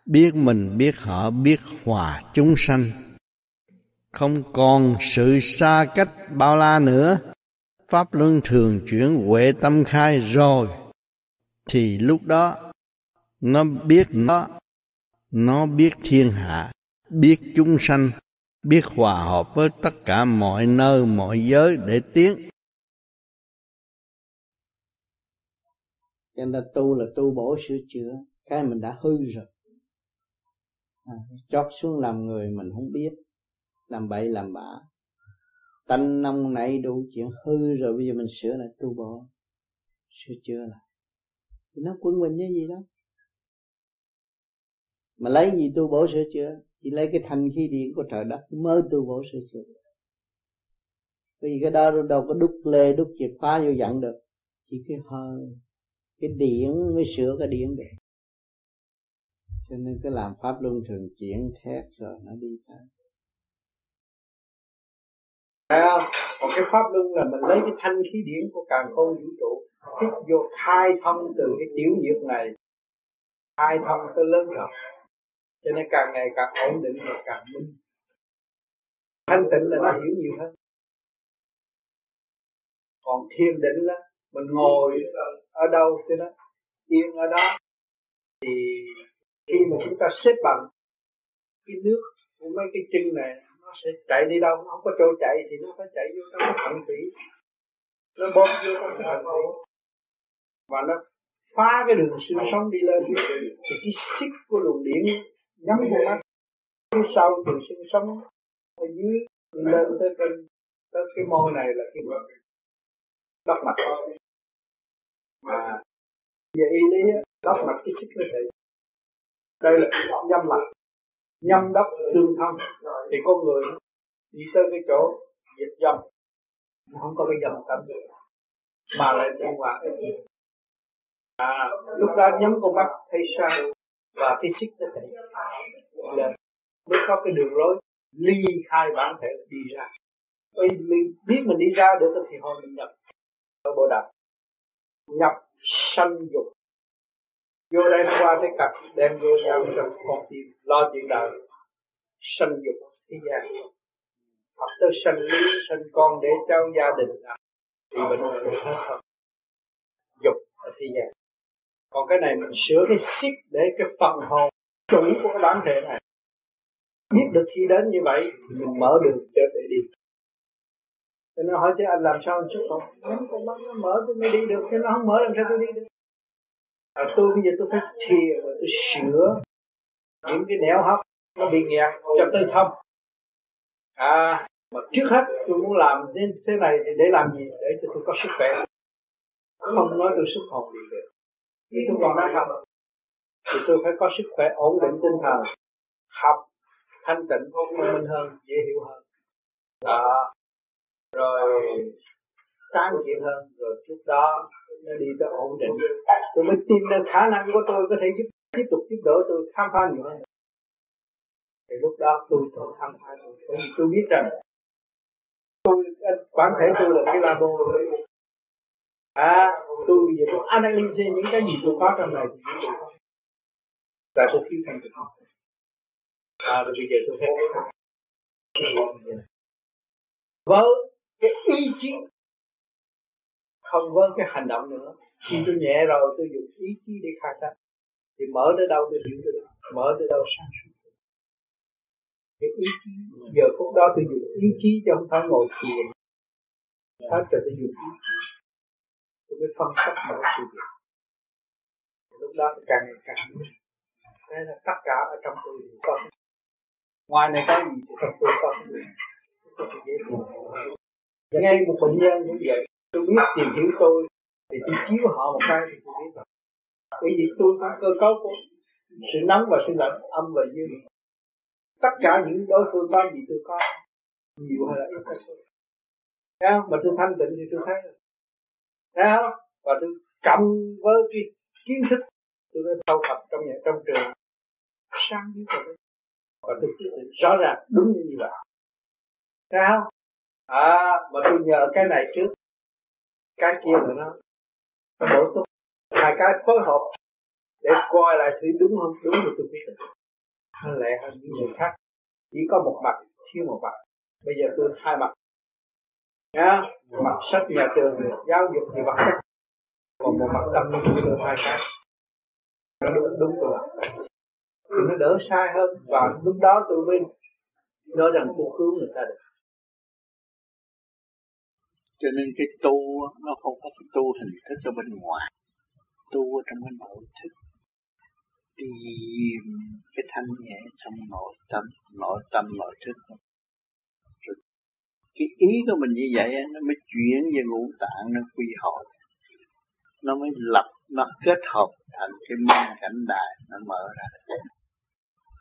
biết mình, biết họ, biết hòa chúng sanh. Không còn sự xa cách bao la nữa, pháp luân thường chuyển huệ tâm khai rồi, thì lúc đó nó biết nó nó biết thiên hạ biết chúng sanh biết hòa hợp với tất cả mọi nơi mọi giới để tiến. Cho nên tu là tu bổ sửa chữa. Cái mình đã hư rồi. À, chót xuống làm người mình không biết. Làm bậy làm bạ. Tanh nông nảy đủ chuyện hư rồi bây giờ mình sửa lại tu bổ sửa chữa lại. Thì nó quân bình như gì đó mà lấy gì tu bổ sửa chữa? Chỉ lấy cái thanh khí điển của trời đất mới tu bổ sửa chữa. Vì cái đó đâu có đúc lê đúc chìa khóa vô dặn được. Chỉ cái hơi cái điển mới sửa cái điển được. Cho nên cái làm pháp luân thường chuyển thét rồi nó đi theo à, còn cái pháp luân là mình lấy cái thanh khí điển của càng khôn vũ trụ hít vô khai thông từ cái tiểu nhiệt này. Khai thông tới lớn rồi cho nên càng ngày càng ổn định và càng minh. Thanh tịnh là nó hiểu nhiều hơn. Còn thiền định là mình ngồi ở đâu cho nó yên ở đó. Thì khi mà chúng ta xếp bằng cái nước của mấy cái chân này, nó sẽ chạy đi đâu, nó không có chỗ chạy thì nó phải chạy vô trong cái thận thủy nó bóp vô trong cái thận thủy và nó phá cái đường xương sống đi lên. Thì cái xích của luồng điện nhắm vào mắt phía sau thì xương sống ở dưới lên tới trên tới cái môi này là cái đất mặt mà về y lý đất mặt cái sức nó chạy đây là nhâm mặt nhâm đất tương thân. Thì con người đi tới cái chỗ dịch dòng nó không có cái dòng tâm mà lại đi qua cái gì à, lúc đó nhắm con mắt thấy sao và cái xích nó sẽ lên mới có cái đường lối ly khai bản thể đi ra. Vì mình biết mình đi ra được thì hồi mình nhập ở bộ đạo nhập sanh dục. Vô đây qua cái cặp đem vô nhau trong con tim lo chuyện đời. Sanh dục thế gian. Hoặc tới sanh lý sanh con để cho gia đình à, thì bệnh được hết thôi dục ở thế gian. Còn cái này mình sửa cái xích để cái phần hồn chuẩn của cái bản thể này biết được khi đến như vậy thì mình mở đường cho để đi. Cho nó hỏi chứ anh làm sao chứ không nhắm con mắt nó mở tôi mới đi được. Chứ nó không mở làm sao tôi đi được? À, tôi bây giờ tôi phải thiền và tôi sửa những cái nẻo hấp nó bị nghẹt cho tới thông à mà trước hết tôi muốn làm đến thế này thì để làm gì? Để cho tôi có sức khỏe. Không nói tôi sức hồn gì được. Chứ tôi còn đang học thì tôi phải có sức khỏe ổn định tinh thần học thanh tịnh thông minh hơn dễ hiểu hơn. Đó. Rồi sáng chuyện hơn rồi trước đó nó đi tới ổn định. Tôi mới tìm được khả năng của tôi có thể giúp tiếp tục giúp đỡ tôi khám phá nhiều hơn. Thì lúc đó tôi tự khám phá tôi bởi vì tôi biết rằng tôi bản thể tôi là cái labo à tôi bây giờ tôi analyze những cái gì tôi có trong này thì tại tôi thiếu thành à rồi bây giờ tôi thấy với cái ý chí. Không với cái hành động nữa. Khi tôi nhẹ rồi, tôi dùng ý chí để khai thác. Thì mở tới đâu tôi hiểu tới đó mở tới đâu sáng suốt cái ý chí. Giờ phút đó tôi dùng ý chí trong không phải ngồi thiền. Hết rồi tôi dùng ý chí. Tôi mới phân tích mọi sự việc. Lúc đó tôi càng ngày càng nên là tất cả ở trong tôi đều có ngoài này có gì thì trong tôi có cái ngay một bệnh nhân như vậy, tôi biết tìm hiểu tôi. Thì tôi chiếu họ một cái thì tôi biết rồi bởi vì tôi có cơ cấu của sự nóng và sự lạnh, âm và dương tất cả những đối phương có gì tôi có, nhiều hay là ít hay thôi thấy không? Mà tôi thanh tịnh thì tôi thấy rồi. Thấy không? Và tôi cầm với cái kiến thức tôi đã thâu thập trong nhà, trong trường. Sáng biết rồi và tôi quyết định rõ ràng, đúng như vậy. Sao à mà tôi nhờ cái này trước. Cái kia là nó nó bổ túc. Hai cái phối hợp để coi lại thử đúng không? Đúng thì tôi biết được nó lẹ hơn những người khác. Chỉ có một mặt, thiếu một mặt. Bây giờ tôi hai mặt. Nhá mặt sách nhà trường, giáo dục thì mặt còn một mặt tâm linh, tôi hai cái nó đúng đúng rồi. Thì nó đỡ sai hơn. Và lúc đó tôi mới nói rằng tôi cứu người ta được. Cho nên cái tu nó không có cái tu hình thức ở bên ngoài. Tu ở trong cái nội thức. Tìm cái thanh nhẹ trong nội tâm nội tâm, nội thức. Rồi cái ý của mình như vậy nó mới chuyển về ngũ tạng, nó quy hội. Nó mới lập nó kết hợp thành cái minh cảnh đại, nó mở ra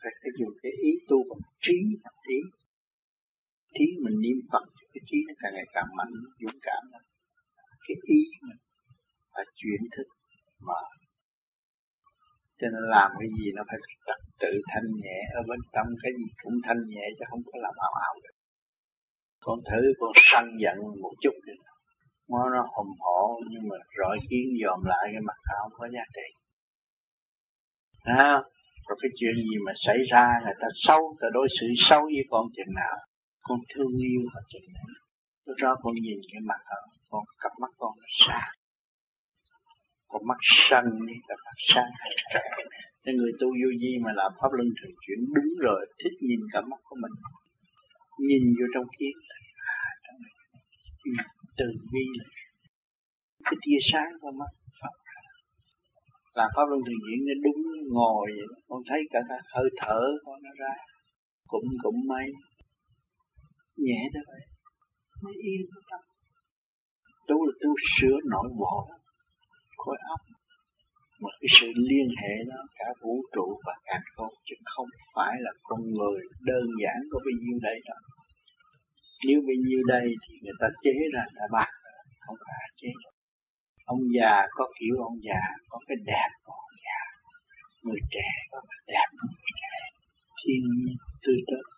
phải phải dùng cái ý tu bằng trí, bằng ý trí mình niệm phật, cái trí nó càng ngày càng mạnh, dũng cảm cái ý mình phải chuyển thức mà cho nên làm cái gì nó phải trật tự thanh nhẹ, ở bên trong cái gì cũng thanh nhẹ, chứ không có làm ảo ảo được. Con thử con săn giận một chút đi nó nó hùng hổ nhưng mà rọi kiến dòm lại cái mặt nó không có giá trị. À, rồi cái chuyện gì mà xảy ra người ta sâu ta đối xử sâu với con chừng nào con thương yêu họ chừng nào. Lúc đó con nhìn cái mặt họ con cặp mắt con nó sáng. Con mắt xanh đi cặp mắt sáng. Nên người tu vô vi mà làm pháp luân thường chuyển đúng rồi thích nhìn cặp mắt của mình. Nhìn vô trong kiến à, trong này từ bi là cái tia sáng của mắt Phật. Làm pháp luân thường chuyển nó đúng ngồi vậy con thấy cả cái hơi thở con nó ra, cũng cũng may nhẹ thôi vậy. Nó yên tâm tu là tu sửa nội bộ, khối óc. Một cái sự liên hệ đó, cả vũ trụ và cả con, chứ không phải là con người đơn giản có bao nhiêu đây đâu nếu bị như đây thì người ta chế ra người bạc không phải chế được. Ông già có kiểu ông già, có cái đẹp của ông già. Người trẻ có cái đẹp của người trẻ. Thiên nhiên tươi tốt